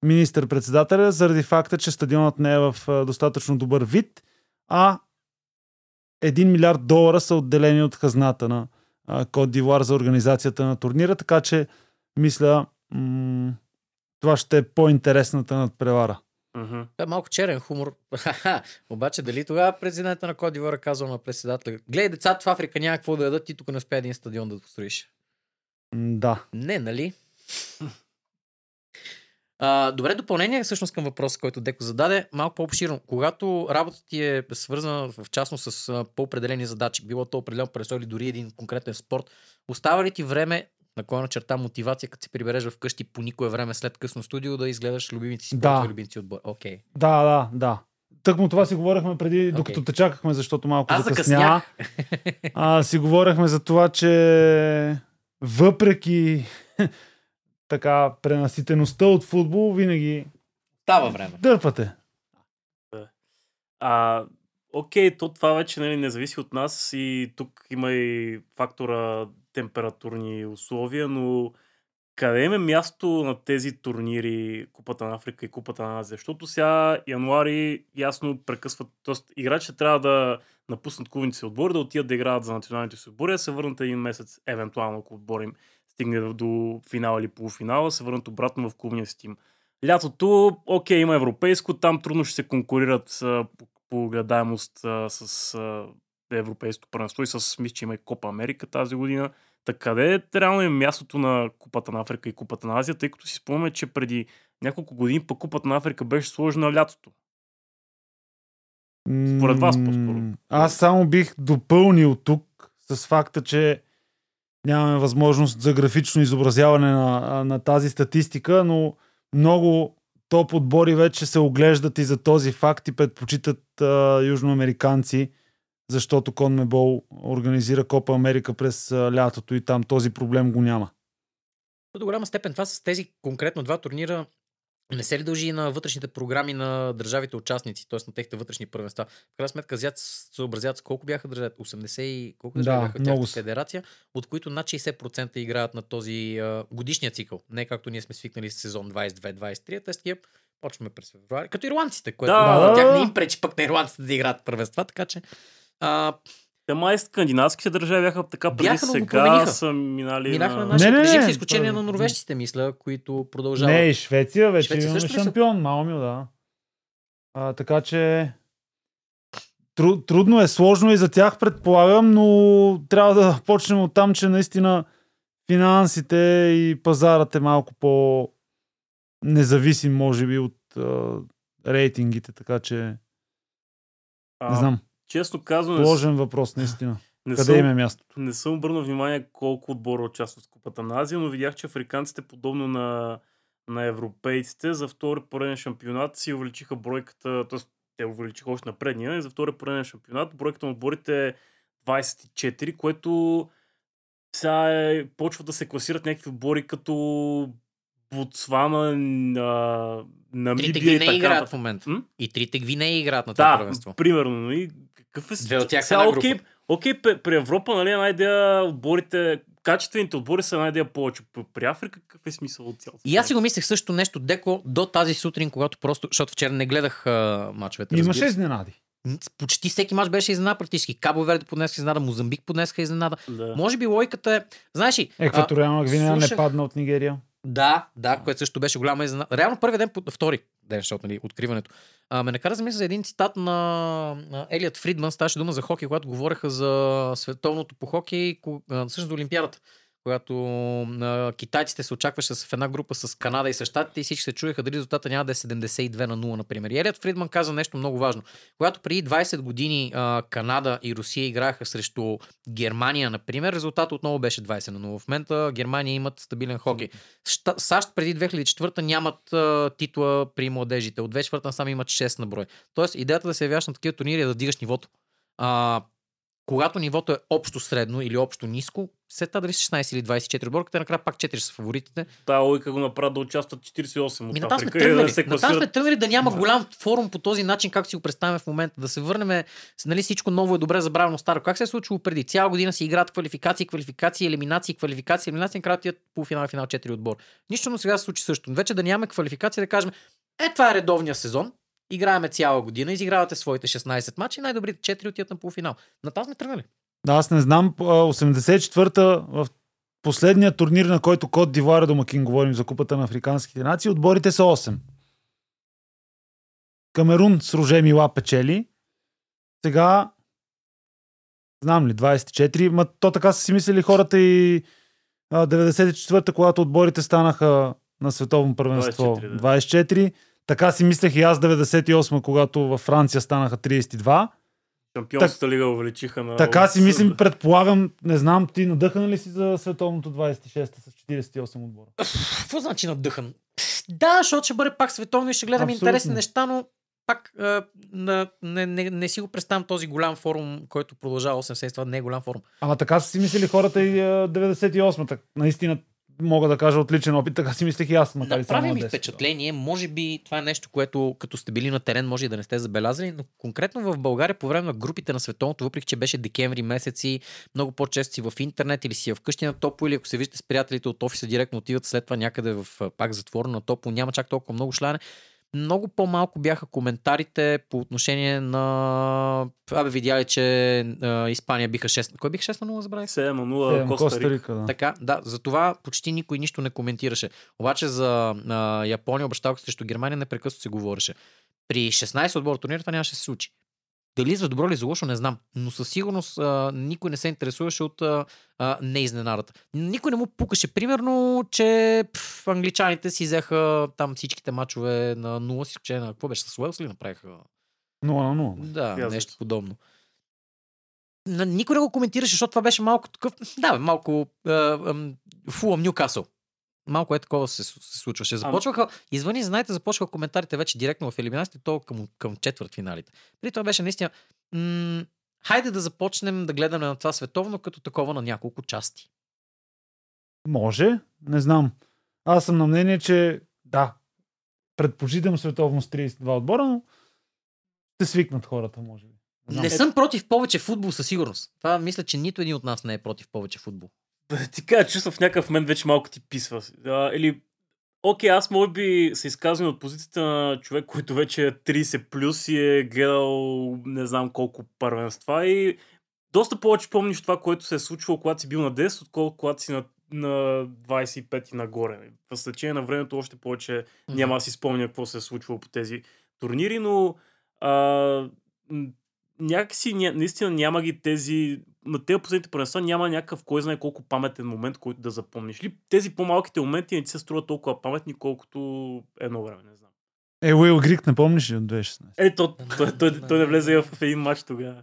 министър-председателя заради факта, че стадионът не е в достатъчно добър вид, а 1 милиард долара са отделени от хазната на Кот Дивуар за организацията на турнира, така че мисля м- това ще е по-интересната надпревара. Мгм. Това е малко черен хумор. <laughs> Обаче дали тогава президента на Кот Дивора казал на председателя, гледай децата в Африка няма какво да ядат, ти тук не успя един стадион да построиш. Да. Не, нали? <laughs> А, добре, допълнение всъщност към въпроса, който Деко зададе, малко по-обширно. Когато работата ти е свързана в частност с по-определени задачи, било то определен пресой или дори един конкретен спорт, остава ли ти време, на кой на черта мотивация, като се прибереш вкъщи по никое време след късно студио, да изгледаш любимите си Да. си отбор? Окей. Да, да, да. Тък му това си говорихме преди, докато те чакахме, защото малко Аз закъсня. А, си говорихме за това, че въпреки <laughs> така пренаситеността от футбол, винаги Става време. дърпате. А, окей, то това вече нали, не зависи от нас и тук има и фактора температурни условия, но къде има място на тези турнири, Купата на Африка и Купата на Азия? Защото сега януари ясно прекъсват, т.е. играчите трябва да напуснат клубните си отбори, да отидат да играят за националните си отбори, да се върнат един месец, евентуално ако отбор им стигне до финал или полуфинала, се върнат обратно в клубния си тим. Лятото, окей, има европейско, там трудно ще се конкурират по, по гледаемост а, с европейското първенство и с мисля, че има и Копа Америка тази година. Така къде е реално е мястото на Купата на Африка и Купата на Азия, тъй като си спомняме, че преди няколко години пък Купата на Африка беше сложена лятото. Според вас по-скоро. Аз само бих допълнил тук с факта, че нямаме възможност за графично изобразяване на, на тази статистика, но много топ отбори вече се оглеждат и за този факт и предпочитат а, южноамериканци, защото Конмебол организира Копа Америка през лятото и там този проблем го няма. До голяма степен това с тези конкретно два турнира не се ли дължи на вътрешните програми на държавите участници, т.е. на техните вътрешни първенства? В крайна сметка, азиат се съобразят с колко бяха държави? 80 и колко държави Да, бяха много федерация, от които над 60% играят на този а, годишния цикъл. Не както ние сме свикнали с сезон 22-23, а те такива почваме през февруари. Като ирландците, което Да, да. тях не им пречи пък на ирландците да играят първенства, така че а, Те май скандинавските държави бяха така преди Бяха, сега са минали минаха на на... нашия Не, не, режим, не. с изключение на норвежците, мисля, които продължават. Не, и Швеция вече Швеция имаме ли са? шампион, Малмил, да. А, така че тру, трудно е, сложно и за тях предполагам, но трябва да почнем от там, че наистина финансите и пазарът е малко по независим, може би, от а, рейтингите, така че не А, знам. Честно казвам, Сложен въпрос, наистина. не, Къде им съм, е мястото? не съм обърнал внимание колко отбора участват в Купата на Азия, но видях, че африканците, подобно на, на европейците, за втори пореден шампионат си увеличиха бройката, т.е. те увеличиха още на предния, и за втори пореден шампионат бройката на отборите е 24, което сега е, почва да се класират някакви отбори като Ботсвана, а, Намибия Трите и ги така не играят в момента. М? И трите ги не играят на това Да, първенство. примерно. Но и какъв е... Две от тях са Сега, една група. окей, окей, при, Европа, нали, една идея отборите, качествените отбори са една идея повече. При, Африка какъв е смисъл от цялото? И аз си го мислех също нещо, Деко, до тази сутрин, когато просто, защото вчера не гледах а, мачовете. Имаше изненади. Почти всеки мач беше изненада практически. Кабо Верде поднесха изненада, Мозамбик поднесха изненада. Да. Може би логиката е... Знаеш ли, Екваториална Гвинея не слушах- падна от Нигерия. Да, да, което също беше голяма изненада. Реално първи ден, втори ден, защото нали, откриването. А, ме накара да замисля за един цитат на, на Елият Фридман, ставаше дума за хокей, когато говореха за световното по а, всъщност за Олимпиадата. Когато а, китайците се очакваше в една група с Канада и с Щатите и всички се чуеха дали резултата няма да е 72 на 0, например. И Елият Фридман каза нещо много важно. Когато преди 20 години а, Канада и Русия играха срещу Германия, например, резултатът отново беше 20 на 0. В момента Германия имат стабилен хокей. Ща- САЩ преди 2004 нямат а, титла при младежите. От 2004 насам имат 6 на брой. Тоест, идеята да се явяваш на такива турнири е да дигаш нивото. А, когато нивото е общо средно или общо ниско, след това дали са 16 или 24 отборка, те накрая пак 4 са фаворитите. Та логика го направи да участват 48 от Ми натам сме Африка и да тръгнали. се Натам сме класират. тръгнали да няма голям форум по този начин, както си го представяме в момента. Да се върнем, нали всичко ново е добре забравено старо. Как се е случило преди? Цяла година си играят квалификации, квалификации, елиминации, квалификации, елиминации, накрая тият полуфинал, финал 4 отбор. Нищо, но сега се случи също. Вече да нямаме квалификации, да кажем, е, това е редовния сезон. Играеме цяла година, изигравате своите 16 мача и най-добрите 4 отиват на полуфинал. Натам сме тръгнали. Да, аз не знам, а, 84-та в последния турнир, на който Кот Дивуар е домакин, говорим за Купата на Африканските нации, отборите са 8. Камерун с Роже Мила печели. Сега, знам ли, 24, ма то така са си мислили хората и а, 94-та, когато отборите станаха на световно първенство 24, да. 24. Така си мислех и аз 98, когато във Франция станаха 32. Шампионската лига увеличиха на... Така си мислим, предполагам, не знам, ти надъхан ли си за световното 26 с 48 отбора? Какво значи надъхан? Да, защото ще бъде пак световно и ще гледаме Абсолютно. интересни неща, но пак а, на, не, не, не, си го представям този голям форум, който продължава 8 седмици. Това не е голям форум. Ама така са си мислили хората и а, 98-та. Наистина мога да кажа отличен опит, така си мислех и аз, макар и Направи на ми 10, впечатление, може би това е нещо, което като сте били на терен, може и да не сте забелязали, но конкретно в България по време на групите на световното, въпреки че беше декември месец и много по-често си в интернет или си вкъщи на топо, или ако се виждате с приятелите от офиса, директно отиват след това някъде в пак затворено на топо, няма чак толкова много шляне. Много по-малко бяха коментарите по отношение на... Абе, видяли, че а, Испания биха 6... Кой биха 6 на 0, забравих? 7 на 0 Е, Коста Рика. да. Така, да, за това почти никой нищо не коментираше. Обаче за а, Япония, обещалка срещу Германия, непрекъснато се говореше. При 16 отбор турнира това нямаше да се случи. Дали за добро или за лошо, не знам. Но със сигурност а, никой не се интересуваше от а, а, неизненадата. Никой не му пукаше. Примерно, че пф, англичаните си взеха там всичките мачове на 0, с изключение на какво беше с Уелс ли направиха? 0 на 0. Да, Язък. нещо подобно. Никой не го коментираше, защото това беше малко такъв, да, бе, малко Фулъм Нюкасъл. Малко е такова се, се случваше. Започваха, извън и знаете, започваха коментарите вече директно в елиминациите, то към, към четвърт финалите. При това беше наистина, м- хайде да започнем да гледаме на това световно като такова на няколко части. Може, не знам. Аз съм на мнение, че да, предпочитам световно с 32 отбора, но ще свикнат хората, може би. знам. Не съм против повече футбол със сигурност. Това мисля, че нито един от нас не е против повече футбол. Да <laughs> ти кажа, чувства в някакъв момент вече малко ти писва. А, или, окей, аз може би се изказвам от позицията на човек, който вече е 30 плюс и е гледал не знам колко първенства и доста повече помниш това, което се е случвало, когато си бил на 10, отколкото когато си на, на 25 и нагоре. В течение на времето още повече няма да си спомня какво се е случвало по тези турнири, но а, някакси ня, наистина няма ги тези на тези последните първенства няма някакъв кой знае колко паметен момент, който да запомниш. Ли тези по-малките моменти не ти се струват толкова паметни, колкото едно време, не знам. Е, Уил Грик, не помниш ли от 2016? Ето, той, той, той, не влезе в един матч тогава.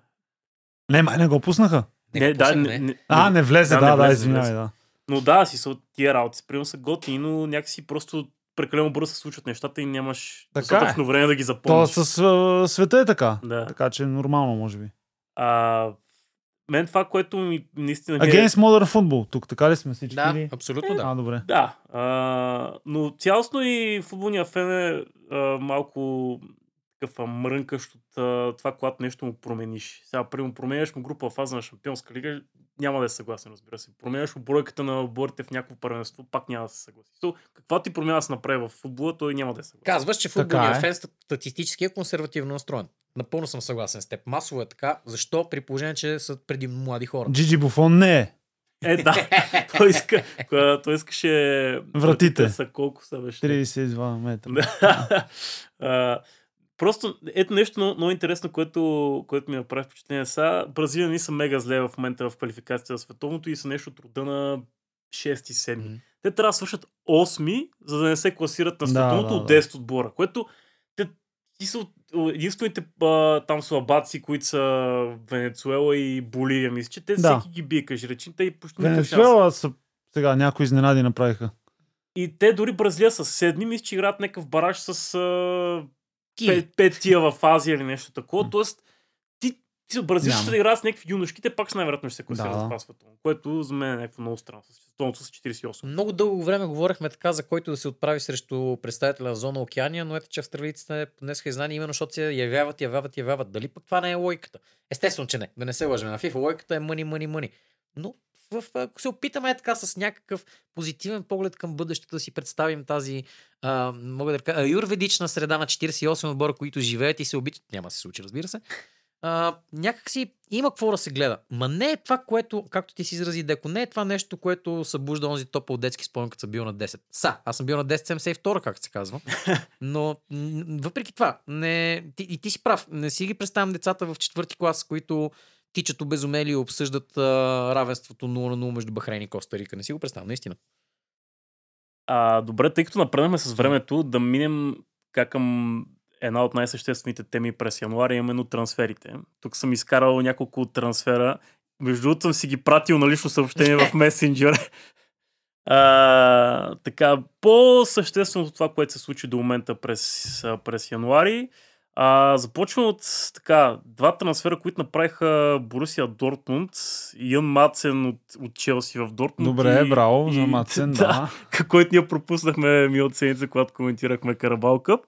Не, май не го пуснаха. Не, да, не, не, А, не влезе, Да, да, не да, извинявай, да. Но да, си са тия работи. Примерно са готини, но някакси просто прекалено бързо се случват нещата и нямаш Така достатъчно време да ги То запомниш. с а, света е така. Да. Така че е нормално, може би. А, мен това, което ми наистина... е- Against Modern Football. Тук така ли сме всички? Да, или? абсолютно да. А, добре. Да, а, но цялостно и футболния фен е а, малко такъв мрънкащ от а, това, когато нещо му промениш. Сега, примерно, променяш му група фаза на Шампионска лига, няма да е съгласен, разбира се. Променяш бройката на отборите в някакво първенство, пак няма да се съгласи. То, каква ти промяна се направи в футбола, той няма да е съгласен. Казваш, че Така футболният е. фен статистически е консервативно настроен. Напълно съм съгласен с теб. Масово е така. Защо? При положение, че са преди млади хора. Джиджи Буфон не е. Е, да. <laughs> той, иска, кога- той искаше... Вратите. са колко са беше? 32 метра. Да. <laughs> А, Просто, ето нещо много, много интересно, което, което ми направи впечатление. Са, Бразилия не са мега зле в момента в квалификацията за световното и са нещо от рода на 6-7. Мгм. Те трябва да свършат 8, за да не се класират на Да, световното да, от да. 10 отбора, което те, ти са от- единствените а, там слабаци, които са Венецуела и Боливия, мисля, че те Да. всеки ги бие, кажи речи, те и почти. Венецуела са сега някои изненади направиха. И те дори Бразилия са седми, мисля, че играят някакъв бараж с а, пет, пет тия в Азия или нещо такова. Тоест, ти, ти бразилците да играят с някакви юношки, те пак най-вероятно ще се класират Да. за това световно. Което за мен е някакво много странно. Световното с 48. Много дълго време говорихме така, за който да се отправи срещу представителя на зона Океания, но ето, че австралийците понесха изнания именно, защото се явяват, явяват, явяват. Дали пък това не е логиката? Естествено, че не. Да не се лъжем. На FIFA логиката е мъни, мъни, мъни. Но в, ако се опитаме е така с някакъв позитивен поглед към бъдещето да си представим тази, а, мога да кажа, юрведична среда на 48 отбора, които живеят и се обичат. Няма да се случи, разбира се. А, някакси има какво да се гледа. Ма не е това, което, както ти си изрази Деко, не е това нещо, което събужда онзи топъл детски спомен, като съм бил на 10. Са, аз съм бил на 10,72, както се казва. <laughs> Но въпреки това, не, ти, и ти си прав, не си ги представям децата в четвърти клас, които тичат обезумели и обсъждат а, равенството 0 на 0 между Бахрейн и Коста Рика. Не си го представям, наистина. А, добре, тъй като напреднахме с времето, да минем как към една от най-съществените теми през януари, именно трансферите. Тук съм изкарал няколко трансфера. Между другото съм си ги пратил на лично съобщение в <laughs> месенджер. А, така, по-същественото това, което се случи до момента през, през януари, А, започвам от така, два трансфера, които направиха Борусия Дортмунд. Ян Мацен от, от Челси в Дортмунд. Добре, и, браво и, за Мацен, <laughs> да. <laughs> който ние пропуснахме ми от седмица, когато коментирахме Карабал Къп.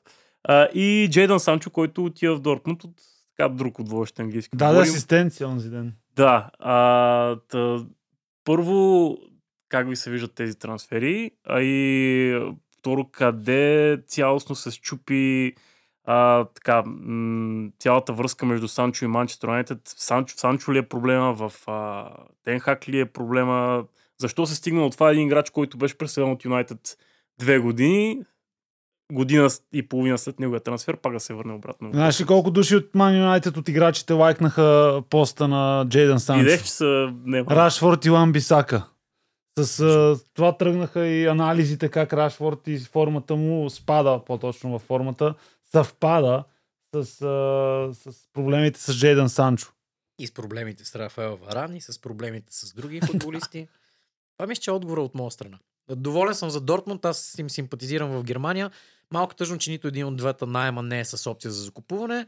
А, и Джейдан Санчо, който отива в Дортмунд от така друг отвоещ английски. Да, да, асистенция онзи ден. да. А, тъ, първо, как ви се виждат тези трансфери, а и второ, къде цялостно се щупи а, така, м- цялата връзка между Санчо и Манчестър Юнайтед. Санчо, Санчо ли е проблема, в а, Тенхак ли е проблема, защо се стигна от това един играч, който беше преселен от Юнайтед две години, година и половина след неговия трансфер, пак да се върне обратно. Знаеш ли колко души от Man United от играчите лайкнаха поста на Джейдън Санчо? Видях, че са... Не, Рашфорд и Лан Бисака. С а, това тръгнаха и анализите как Рашфорд и формата му спада, по-точно във формата, съвпада с, а, с проблемите с Джейдън Санчо. И с проблемите с Рафаел Варан, и с проблемите с други футболисти. <laughs> Това мисля, че е отговора от моя страна. Доволен съм за Дортмунд, аз им симпатизирам в Германия. Малко тъжно, че нито един от двата найема не е с опция за закупуване,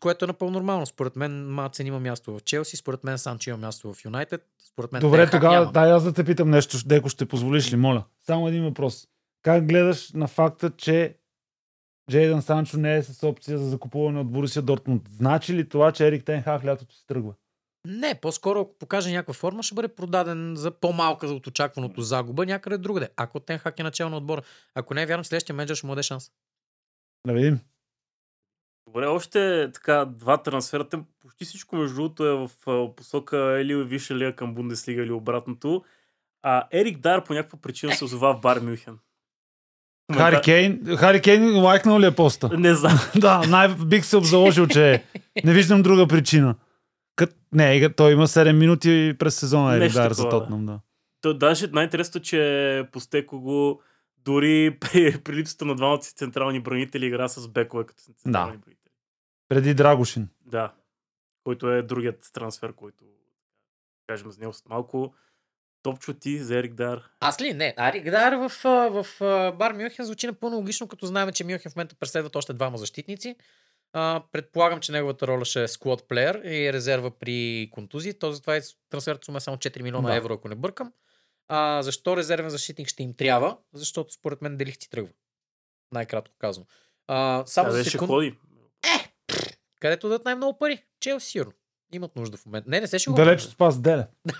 което е напълно нормално. Според мен Мацен има място в Челси, според мен Санчо има място в Юнайтед, според мен Добре, тогава дай аз да те питам нещо. Деко, ще позволиш ли, моля? Само един въпрос. Как гледаш на факта, че Джейдън Санчо не е с опция за закупуване от Борусия Дортмунд? Значи ли това, че Ерик Тенхак лятото си тръгва? Не, по-скоро ако покаже някаква форма, ще бъде продаден за по-малка от очакваното загуба някъде другаде. Ако Тенхак е начало на отбора. Ако не е вярно, следващия менеджер ще му даде шанс. Да видим. Добре, още така два трансфера. Почти всичко между другото е в посока или Висша лига към Бундеслига или обратното. А Ерик Дар по някаква причина се озова в Бар Мюнхен. Хари Кейн, Хари Кейн лайкнал ли е поста? Не знам. <laughs> да, най- бих се обзаложил, че е. Не виждам друга причина. Кът... Не, той има 7 минути през сезона Ерик Нещо Дар за да. Тотнам, да. То, даже най-интересното, че Постеко го дори при, <laughs> при липсата на двамата си централни бранители игра с бекове като централни бранители. Преди Драгошин. Да. Който е другият трансфер, който кажем за него след малко. Топчо ти за Ерик Дар. Аз ли? Не. Арик Дар в, в, в бар Мюнхен звучи напълно логично, като знаем, че Мюнхен в момента преследват още двама защитници. А, предполагам, че неговата роля ще е склад плеер и е резерва при контузии. То затова е трансферът сума е само 4 милиона Да. евро, ако не бъркам. А, защо резервен защитник ще им трябва? Защото според мен Делих ти тръгва. Най-кратко казано. А, само Къде за ще секунд... ходи? Където дадат най-много пари? Челси сигурно. Имат нужда в момента. Не, не се ще Далеч от Спас Деле. <laughs>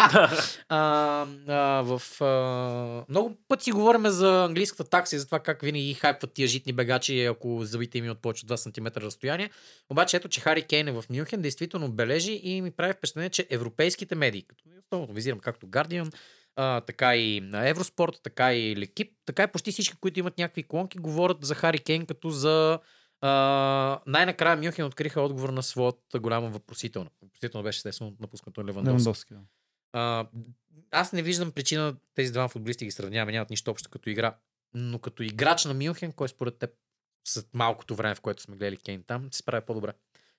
а, а, в, а, много пъти си говорим за английската такса и за това как винаги хайпват тия житни бегачи, ако забите им от повече от 2 см разстояние. Обаче ето, че Хари Кейн е в Мюнхен, действително бележи и ми прави впечатление, че европейските медии, като визирам както Guardian, а, така и на Евроспорт, така и Лекип, така и почти всички, които имат някакви колонки, говорят за Хари Кейн като за най-накрая Мюнхен откриха отговор на своята голяма въпросителна. Въпросителна беше естествено напускането на Левандовски. Да. Аз не виждам причина тези двама футболисти ги сравняваме, нямат нищо общо като игра. Но като играч на Мюнхен, кой според теб след малкото време, в което сме гледали Кейн там, се справя по-добре.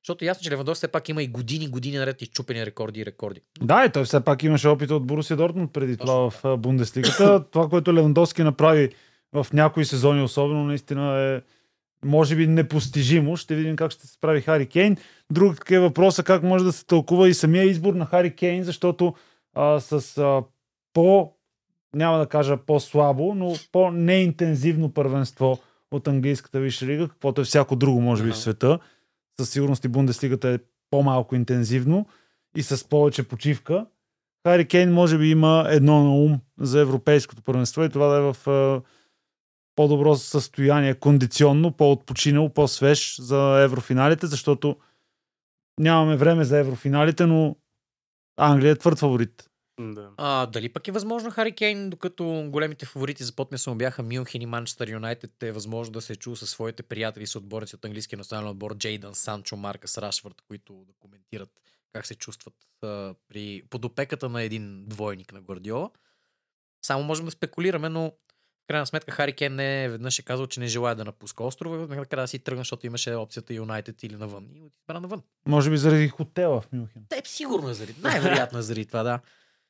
Защото ясно, че Левандовски все пак има и години, години наред изчупени рекорди и рекорди. Да, и той все пак имаше опит от Борусия Дортмунд преди това в Бундеслигата. <laughs> това, което Левандовски направи в някои сезони, особено наистина е може би непостижимо. Ще видим как ще се справи Хари Кейн. Друг е въпросът как може да се тълкува и самия избор на Хари Кейн, защото а, с а, по, няма да кажа по-слабо, но по-неинтензивно първенство от английската висша лига, каквото е всяко друго, може би, в света. Със сигурност и Бундеслигата е по-малко интензивно и с повече почивка. Хари Кейн може би има едно на ум за европейското първенство и това да е в а, по-добро състояние, кондиционно, по-отпочинал, по-свеж за еврофиналите, защото нямаме време за еврофиналите, но Англия е твърд фаворит. Да. А, дали пък е възможно Хари Кейн, докато големите фаворити за подписа му бяха Мюнхен и Манчестър Юнайтед, е възможно да се чува със своите приятели с отборници от английския национален отбор Джейдън, Санчо, Маркас, Рашфорд, които да коментират как се чувстват а, при подопеката на един двойник на Гвардиола. Само можем да спекулираме, но в крайна сметка Хари Кейн не веднъж е казал, че не желая да напуска острова, накрая да си тръгна, защото имаше опцията Юнайтед или навън. И избра навън. Може би заради хотела в Мюнхен. Те сигурно е заради. Най-вероятно е заради това, да.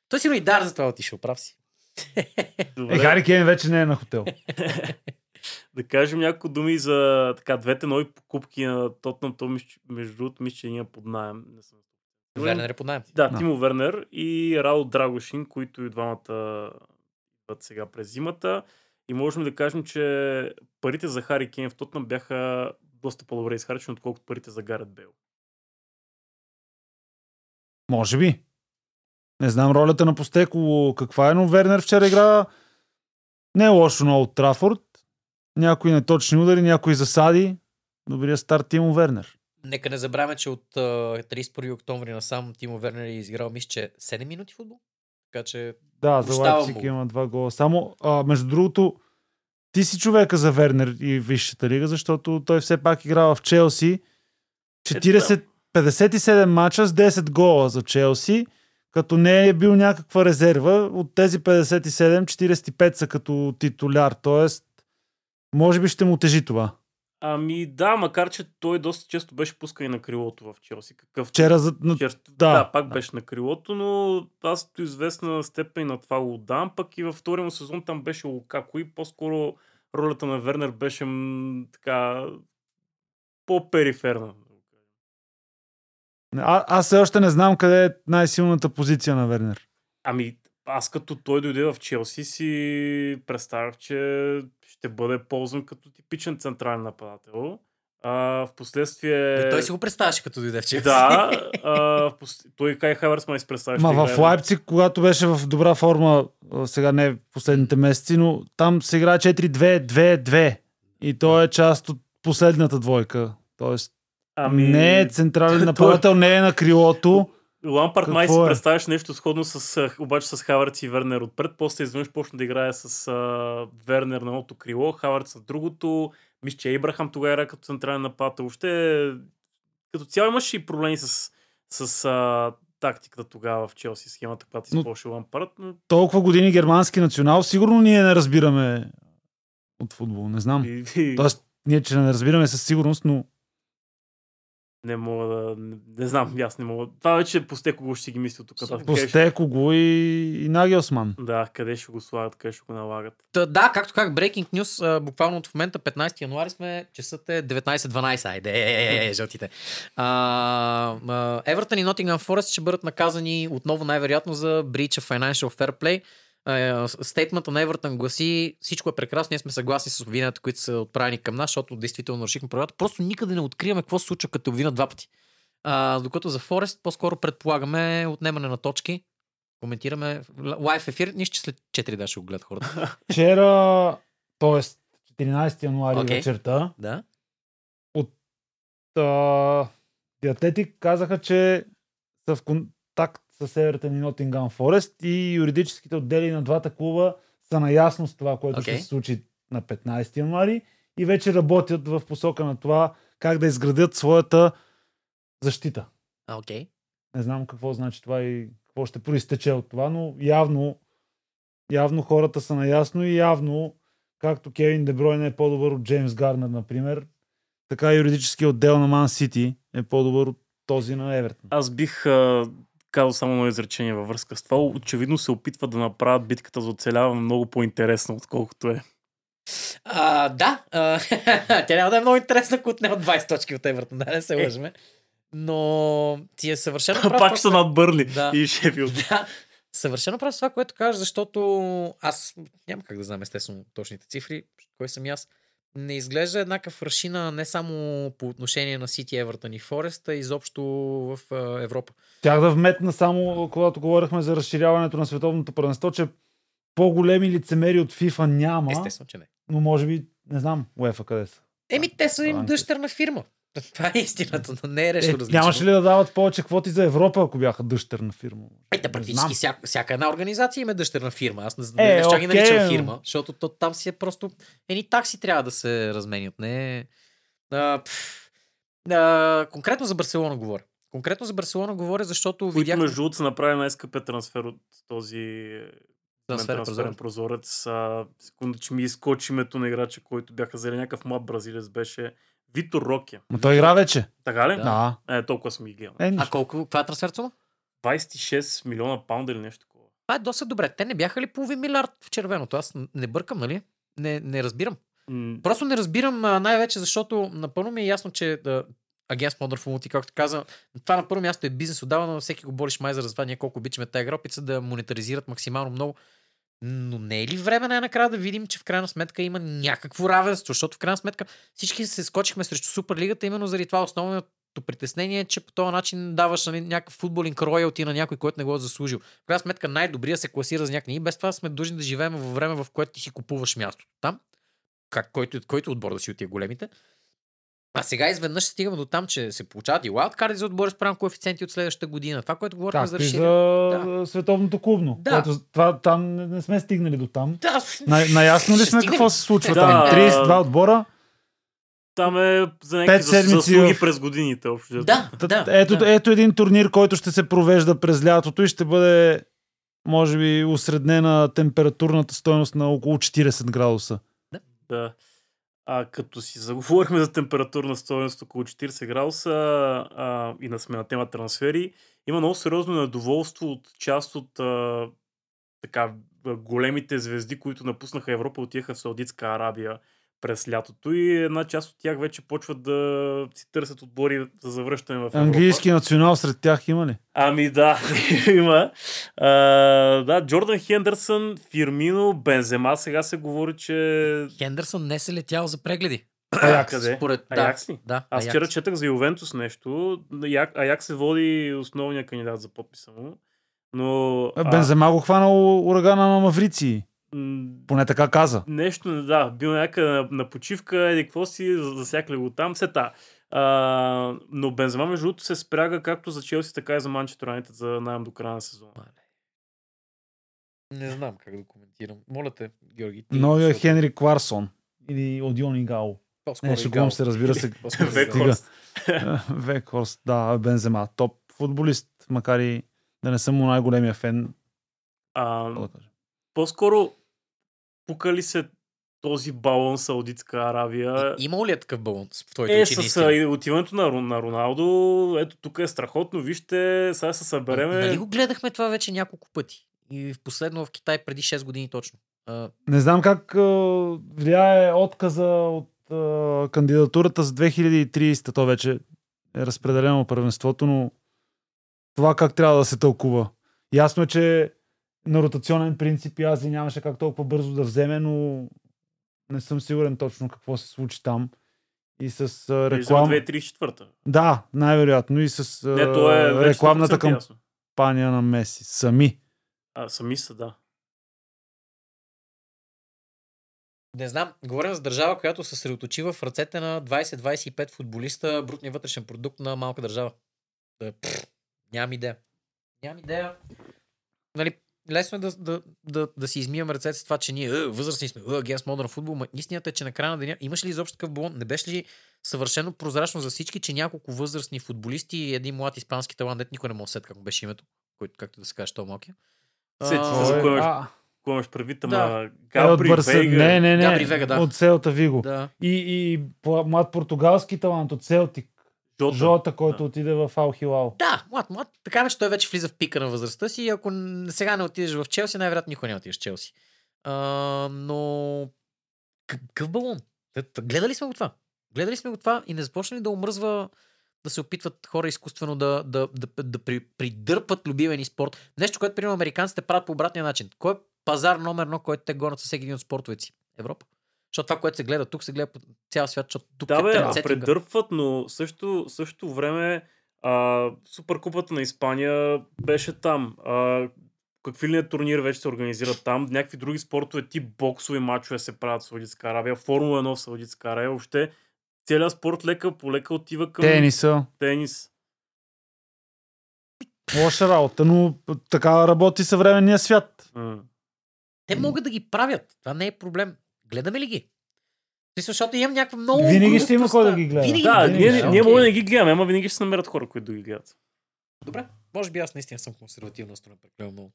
Той сигурно и дар за това е отишъл, прав си. Е, Хари Кейн вече не е на хотел. <laughs> Да кажем няколко думи за така, двете нови покупки на Тотнам. То между другото, мисля, че ние под найем. Не съм. Вернер е под найем. Да, Да. Тимо Вернер и Рао Драгошин, които и двамата идват сега през зимата. И можем да кажем, че парите за Хари Кейн в Тотнам бяха доста по-добре изхарчени, отколкото парите за Гарет Бейл. Може би. Не знам ролята на Постеколо каква е, но Вернер вчера игра не е лошо на Олд Трафорд. Някои неточни удари, някои засади. Добрия старт Тимо Вернер. Нека не забравяме, че от а, 31 октомври насам Тимо Вернер е изиграл, мисля, че 7 минути футбол. Така че Да, за Лайпциг има два гола. Само, а, между другото, ти си човека за Вернер и Висшата лига, защото той все пак играва в Челси. 40, 57 мача с 10 гола за Челси, като не е бил някаква резерва. От тези 57, 45 са като титуляр. Тоест, може би ще му тежи това. Ами да, макар че той доста често беше пускан и на крилото в Челси. Какъв Вчера за... Вчера, да. да, пак Да. беше на крилото, но аз до известна степен на това го отдавам. Пък и във втория му сезон там беше Лукако и по-скоро ролята на Вернер беше м, така по-периферна. А, аз все още не знам къде е най-силната позиция на Вернер. Ами, аз като той дойде в Челси си представях, че ще бъде ползван като типичен централен нападател. А, в последствие... и той си го представяше като дойде в Челси. Да, а, <laughs> в пос... той Кай Хаверс май си представя. Ма в Лайпциг, когато беше в добра форма, сега не в последните месеци, но там се играе 4-2-2-2. И той е част от последната двойка. Тоест, Ами... не е централен нападател, не е на крилото. Лампард май си е? представяш нещо сходно с, обаче с Хавърц и Вернер отпред, после изведнъж почна да играе с а, Вернер на едното крило, Хавърц на другото, мисля, че Ибрахам тогава играе като централен нападател. Въобще, като цяло имаше и проблеми с, с а, тактиката тогава в Челси, схемата, която използваше Лампард, но Толкова години германски национал, сигурно ние не разбираме от футбол. Не знам. и, Тоест, ние, че не разбираме със сигурност, но не мога да... Не, не знам, аз не мога. Това вече постеко го ще си ги мисли тук. нататък. Къде ще- Постеко го и, и Нагелсман. Да, къде ще го слагат, къде ще го налагат. Та, да, както как Breaking News, буквално от в момента 15 януари сме, часът е 19.12, айде, е, е, е, е, жълтите. Евертън и Nottingham Forest ще бъдат наказани отново най-вероятно за breach of financial fair play. А, Стейтмента на Евертън гласи всичко е прекрасно, ние сме съгласни с обвиненията, които са отправени към нас, защото действително нарушихме правилата. Просто никъде не откриваме какво се случва, като обвинат два пъти. А, докато за Форест по-скоро предполагаме отнемане на точки. Коментираме лайв ефир. Нищо, след 4 да ще го гледат хората. <laughs> Вчера, т.е. 14 януари Окей. вечерта, Да. а, Диатетик казаха, че са в контакт с Евертън и Нотингам Форест и юридическите отдели на двата клуба са наясно с това, което Окей. ще се случи на 15 януари и вече работят в посока на това как да изградят своята защита. Окей. Не знам какво значи това и какво ще проистече от това, но явно, явно хората са наясно и явно, както Кевин Дебройн е по-добър от Джеймс Гарнер, например, така и юридически отдел на Ман Сити е по-добър от този на Евертон. Аз бих а, казал само едно изречение във връзка с това. Очевидно се опитват да направят битката за оцеляване много по-интересна, отколкото е. А, да, а, <laughs> тя няма да е много интересна, ако отнема 20 точки от Евертон, да не се Е. лъжме. Но ти е съвършено <laughs> прав. Пак са над Бърли Да. и Шефилд. <laughs> Да, съвършено прав с това, което кажеш, защото аз няма как да знам естествено точните цифри, кой съм и аз. Не изглежда еднакъв рашина не само по отношение на Сити, Евертън и Форест, а изобщо в Европа. Тях да вметна само, когато говорихме за разширяването на световното първенство, че по-големи лицемери от FIFA няма, Естествено, че не. но може би, не знам, УЕФА къде са. Еми, те са им дъщерна фирма. Това е истината, но не е Е, нещо различно. нямаше ли да дават повече квоти за Европа, ако бяха дъщерна фирма? Е, да, Не практически знам. всяка, всяка една организация има дъщерна фирма. Аз не, Е, не, ги наричам фирма, защото то, там си е просто... Едни такси трябва да се разменят. Не... А, пф, а, конкретно за Барселона говоря. Конкретно за Барселона говоря, защото Които видях между другото са направили най-скъпия трансфер от този трансфер, трансферен прозорец. А, секунда, че ми изкочи името на играча, който бяха взели някакъв млад бразилец, беше Витор Роке. Но той игра вече. Така ли? Да. Е, толкова съм ги гледал. Е, А колко? Каква е трансфер сума? 26 милиона паунда или нещо такова. Това е доста добре. Те не бяха ли половин милиард в червеното? Аз не бъркам, нали? Не, не разбирам. М, Просто не разбирам най-вече, защото напълно ми е ясно, че да, Against Modern както каза, това на първо място е бизнес отдавна, но всеки го бориш май за това, ние колко обичаме тази игра, опит да монетаризират максимално много. Но не е ли време най-накрая да видим, че в крайна сметка има някакво равенство, защото в крайна сметка всички се скочихме срещу Суперлигата, именно заради това основното притеснение е, че по този начин даваш нали, някакъв футболинг роялти на някой, който не го е заслужил. В крайна сметка най-добрия се класира за някакви. Без това сме длъжни да живеем във време, в което ти си купуваш мястото там. Как, който, който отбор да си от тия големите. А сега изведнъж стигаме до там, че се получават и лаудкарди за отбори спрямо коефициенти от следващата година. Това, което говорим за Както решение. за световното клубно. Да. Което, това, там не, не сме стигнали до там. Да, На, наясно ли сме стигнем. какво се случва Да. там? 32 отбора. Там е за някакви заслуги в- през годините. Общо. Да, да. ето, да. ето един турнир, който ще се провежда през лятото и ще бъде, може би, усреднена температурната стоеност на около 40 градуса. Да. А като си заговорихме <laughs> за температурна стоеност около 40 градуса а, и на сме на тема трансфери, има много сериозно недоволство от част от а, така, големите звезди, които напуснаха Европа, отиха в Саудитска Арабия през лятото и една част от тях вече почват да си търсят отбори за завръщане в Европа. Английски национал сред тях има ли? Ами да, <laughs> има. А, да, Джордан Хендерсън, Фирмино, Бензема сега се говори, че... Хендерсън не се летял за прегледи. Аякс. Къде? Според, Аякс ли? Да, Аз Аякс. вчера четах за Ювентус нещо. Аяк, Аяк се води основния кандидат за подписа му. Но... Бензема го хванал урагана на Маврици. Поне така каза. Нещо, да, бил някъде на, на почивка, еди какво си, за- засякли го там, все та. А, но Бензема, между другото, се спряга както за Челси, така и за Манчестър Юнайтед за найем до края на сезона. Не знам как да коментирам. Моля те, Георги. ти, Новия защото- Хенри Кларсон. Или Одион. По-скоро Не, шегувам се, разбира се. <laughs> <laughs> Векхорст. Векхорст, да, Бензема. Топ футболист, макар и да не съм му най-големия фен. А, по-скоро пука ли се този балон Саудитска Арабия? И- Имало ли е такъв баланс в твоите Е, очи? с отиването на, на Роналдо, ето тук е страхотно, вижте, сега се събереме. Нали го гледахме това вече няколко пъти? И в последно в Китай преди 6 години точно. А, Не знам как а, влияе отказа от а, кандидатурата за 2030. То вече е разпределено първенството, но това как трябва да се тълкува. Ясно е, че на ротационен принцип и Ази нямаше как толкова бързо да вземе, но не съм сигурен точно какво се случи там. И с а, Реклам... реклам... 2034. Да, най-вероятно. И с а, Не, то е рекламната 100% ясно. кампания на Меси. Сами. А, сами са, да. не знам, говорим за държава, която се съсредоточи в ръцете на 20-25 футболиста, брутния вътрешен продукт на малка държава. Да, пф, нямам идея. Нямам идея. Нали, лесно е да, да, да, да си измием ръцете с това, че ние е, възрастни сме, е, Against Modern Football, ма истината е, че на края на деня имаш ли изобщо такъв балон? Не беше ли съвършено прозрачно за всички, че няколко възрастни футболисти и един млад испански талант, дет никой не може да сет как беше името, който, както да се каже, то малкия. Сети се за кой имаш, а, кой имаш предвид, Да. ама е, от Габри, Барса... Вейга. Не, не, не. Габри Вега, да. От Селта Виго. Да. И, и млад португалски талант от Селтик. Жота. Жота, който Да. отиде в Ал Хилал. Да, млад, млад. Така че той вече влиза в пика на възрастта си. и Ако сега не отидеш в Челси, най-вероятно никой не отидеш в Челси. А, но какъв балон? Гледали сме го това. Гледали сме го това и не започна ли да омръзва да се опитват хора изкуствено да, да, да, да при, придърпат любимия ни спорт. Нещо, което, примерно, американците правят по обратния начин. Кой е пазар номер едно, който те гонят със всеки един от спортовете си? Европа. Защото това, което се гледа тук, се гледа по цял свят, защото тук Да, е бе, а предърпват, но също, също време а, Суперкупата на Испания беше там. А, какви ли не турнири вече се организират там. Някакви други спортове, тип боксови матчове се правят в Саудитска Арабия. Формула 1 в Саудитска Арабия. Въобще целият спорт лека по лека отива към Тениса. тенис. Лоша работа, но така работи съвременния свят. М. Те могат да ги правят. Това не е проблем. Гледаме ли ги? Защото имам някаква много. Винаги ще има кой да ги гледа. Винаги Да, винаги, ние, да, ние може да не ги гледаме, ама винаги ще се намерят хора, които да ги гледат. Добре, може би аз наистина съм консервативно настроен прекалено много.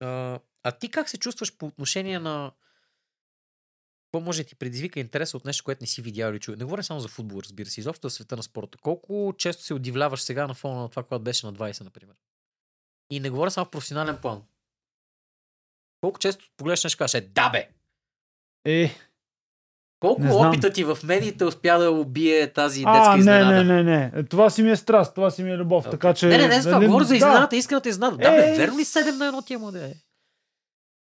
А, а ти как се чувстваш по отношение на какво може да ти предизвика интерес от нещо, което не си видял или чул? Не говоря само за футбол, разбира се, изобщо за света на спорта. Колко често се удивляваш сега на фона на това, което беше на 20, например? И не говоря само в професионален план. Колко често погледнеш нещо и кажеш, е, да бе, Е, Колко Не знам. опита ти в медиите успя да убие тази детска А, не, изненада? не, не, не. Това си ми е страст, това си ми е любов. Окей. Така че. Не, не, не, това нали, говоря за да. изненадата, исканата изненада. Да, бе, Е, верно ли 7 на 1 ти е моде?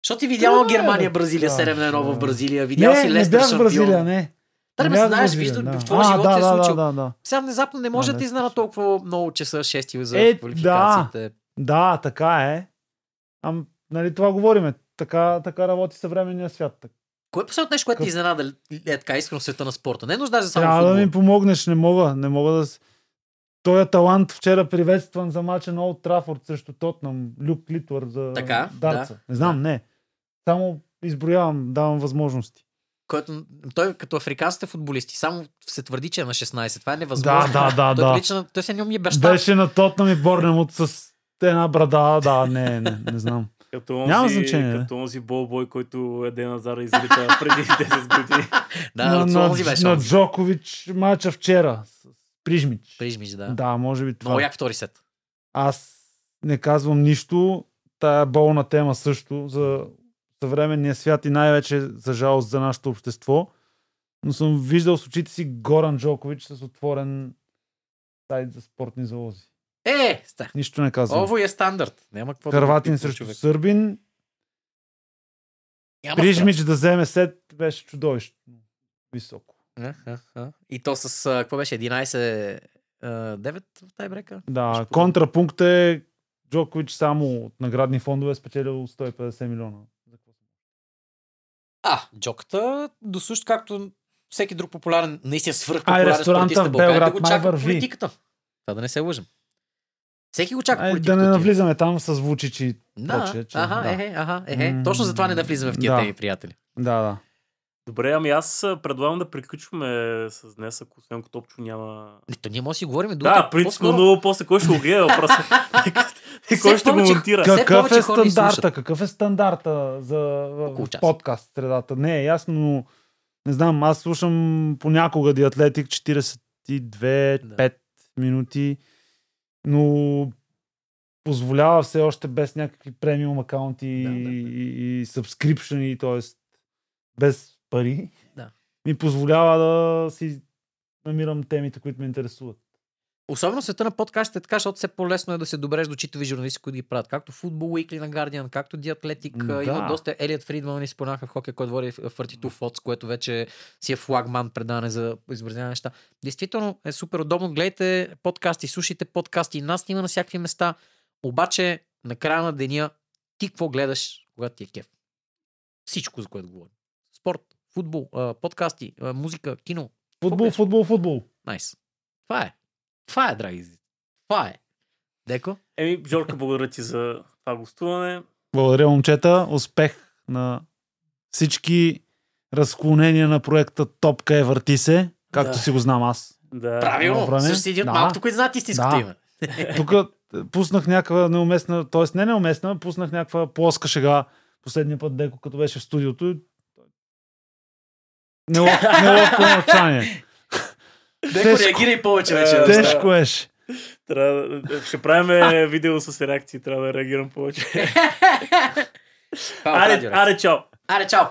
Защото ти видял Да, Германия, Бразилия, да, 7 на 1 в да. Бразилия, видял не, си не Лестър бях в Бразилия, шампион. не. Да, Не знаеш, Бразилия, вижда, да. в твоя А, живот да, се е да, случил. Да, да, да. Сега внезапно не може да не ти случва. толкова много часа, 6 за Е, квалификациите. Да, така е. Ам, нали това говориме. Така, така работи съвременния свят. Кое е последното нещо, което ти изненада е така искрено света на спорта? Не нуждаш да само Трябва да футбол. ми помогнеш, не мога. Не мога да... Той е талант вчера приветстван за мача на Олд Трафорд срещу Тотнам. Люк Литвър за Така, дарца. да. Не знам, не. Само изброявам, давам възможности. Който, той като африканските футболисти само се твърди, че е на 16. Това е невъзможно. Да, да, да, той да. прилича. Той се няма ми е баща. Беше на Тотнам и Борнемут с една брада. Да, не, не, не знам. Като онзи, Няма значение. Като онзи болбой, който Еде Назара изрита <laughs> преди 10 години. Да, на, на, онзи беше. на. Джокович мача вчера. С Прижмич. Прижмиш, да. Да, може би това. Много як втори сет. Аз не казвам нищо. Тая болна тема също за съвременния свят и най-вече за жалост за нашето общество. Но съм виждал с очите си Горан Джокович с отворен сайт за спортни залози. Е, ста. Нищо не казвам. Ово е стандарт. Няма какво Харватин да срещу човек. Сърбин. Няма Прижмич да вземе сет беше чудовищно. Високо. страх. А, а, а. И то с, а, какво беше, 11 а, 9 в тайбрека? Да, Ще контрапункт е Джокович само от наградни фондове е спечелил 150 милиона. А, джоката, до също както всеки друг популярен, наистина свръх А, ресторанта спортист на България, да го чака политиката. Това да не се лъжим. Всеки го чака политиката. да не навлизаме там с Вучич и Да, прочее, че- аха, да. ехе, аха, ехе. М, Точно затова не навлизаме в тия да. теми, приятели. Да, да. Добре, ами аз предлагам да приключваме с днес, ако освен Топчо няма... Не, то ние може да си говорим Да, другата. принципно, но после кой ще го гледа въпроса? <laughs> И кой ще го монтира? Какъв е стандарта? Какъв е стандарта за подкаст средата? Не е ясно, но не знам, аз слушам понякога Athletic 42-5 минути, но позволява все още без някакви премиум акаунти Да, да. и, и subscription, т.е. без пари. Да. Ми позволява да си намирам темите, които ме интересуват. Особено в света на подкастите, е така, защото все по-лесно е да се добреш до читави журналисти, които ги правят. Както Football Weekly на Guardian, както The Athletic. Да. Има доста Елиот Фридман ни споменаха в хокей, който води 32 Fox, което вече си е флагман предане за изобразяване неща. Действително е супер удобно. Гледайте подкасти, слушайте подкасти. Нас снима на всякакви места. Обаче, на края на деня, ти какво гледаш, когато ти е кеф? Всичко, за което говорим. Спорт, футбол, подкасти, музика, кино. Футбол, футбол, футбол. Найс. Това е. Това е, драги. Това е. Деко? Еми, Жорка, благодаря ти за това гостуване. Благодаря, момчета. Успех на всички разклонения на проекта Топка е върти се, както Да. си го знам аз. Да. Правилно. Също си един от Да. малкото, които знаят истинското Да. име. <laughs> Тук пуснах някаква неуместна, т.е. не неуместна, пуснах някаква плоска шега последния път, Деко, като беше в студиото. <laughs> Неловко, неловко мълчание. Деко, реагирай повече Е, вече. да. Тежко еше. Трябва, да- ще правим видео с реакции, трябва да реагирам повече. <laughs> Е Аре, аре, чао! Аре, чао!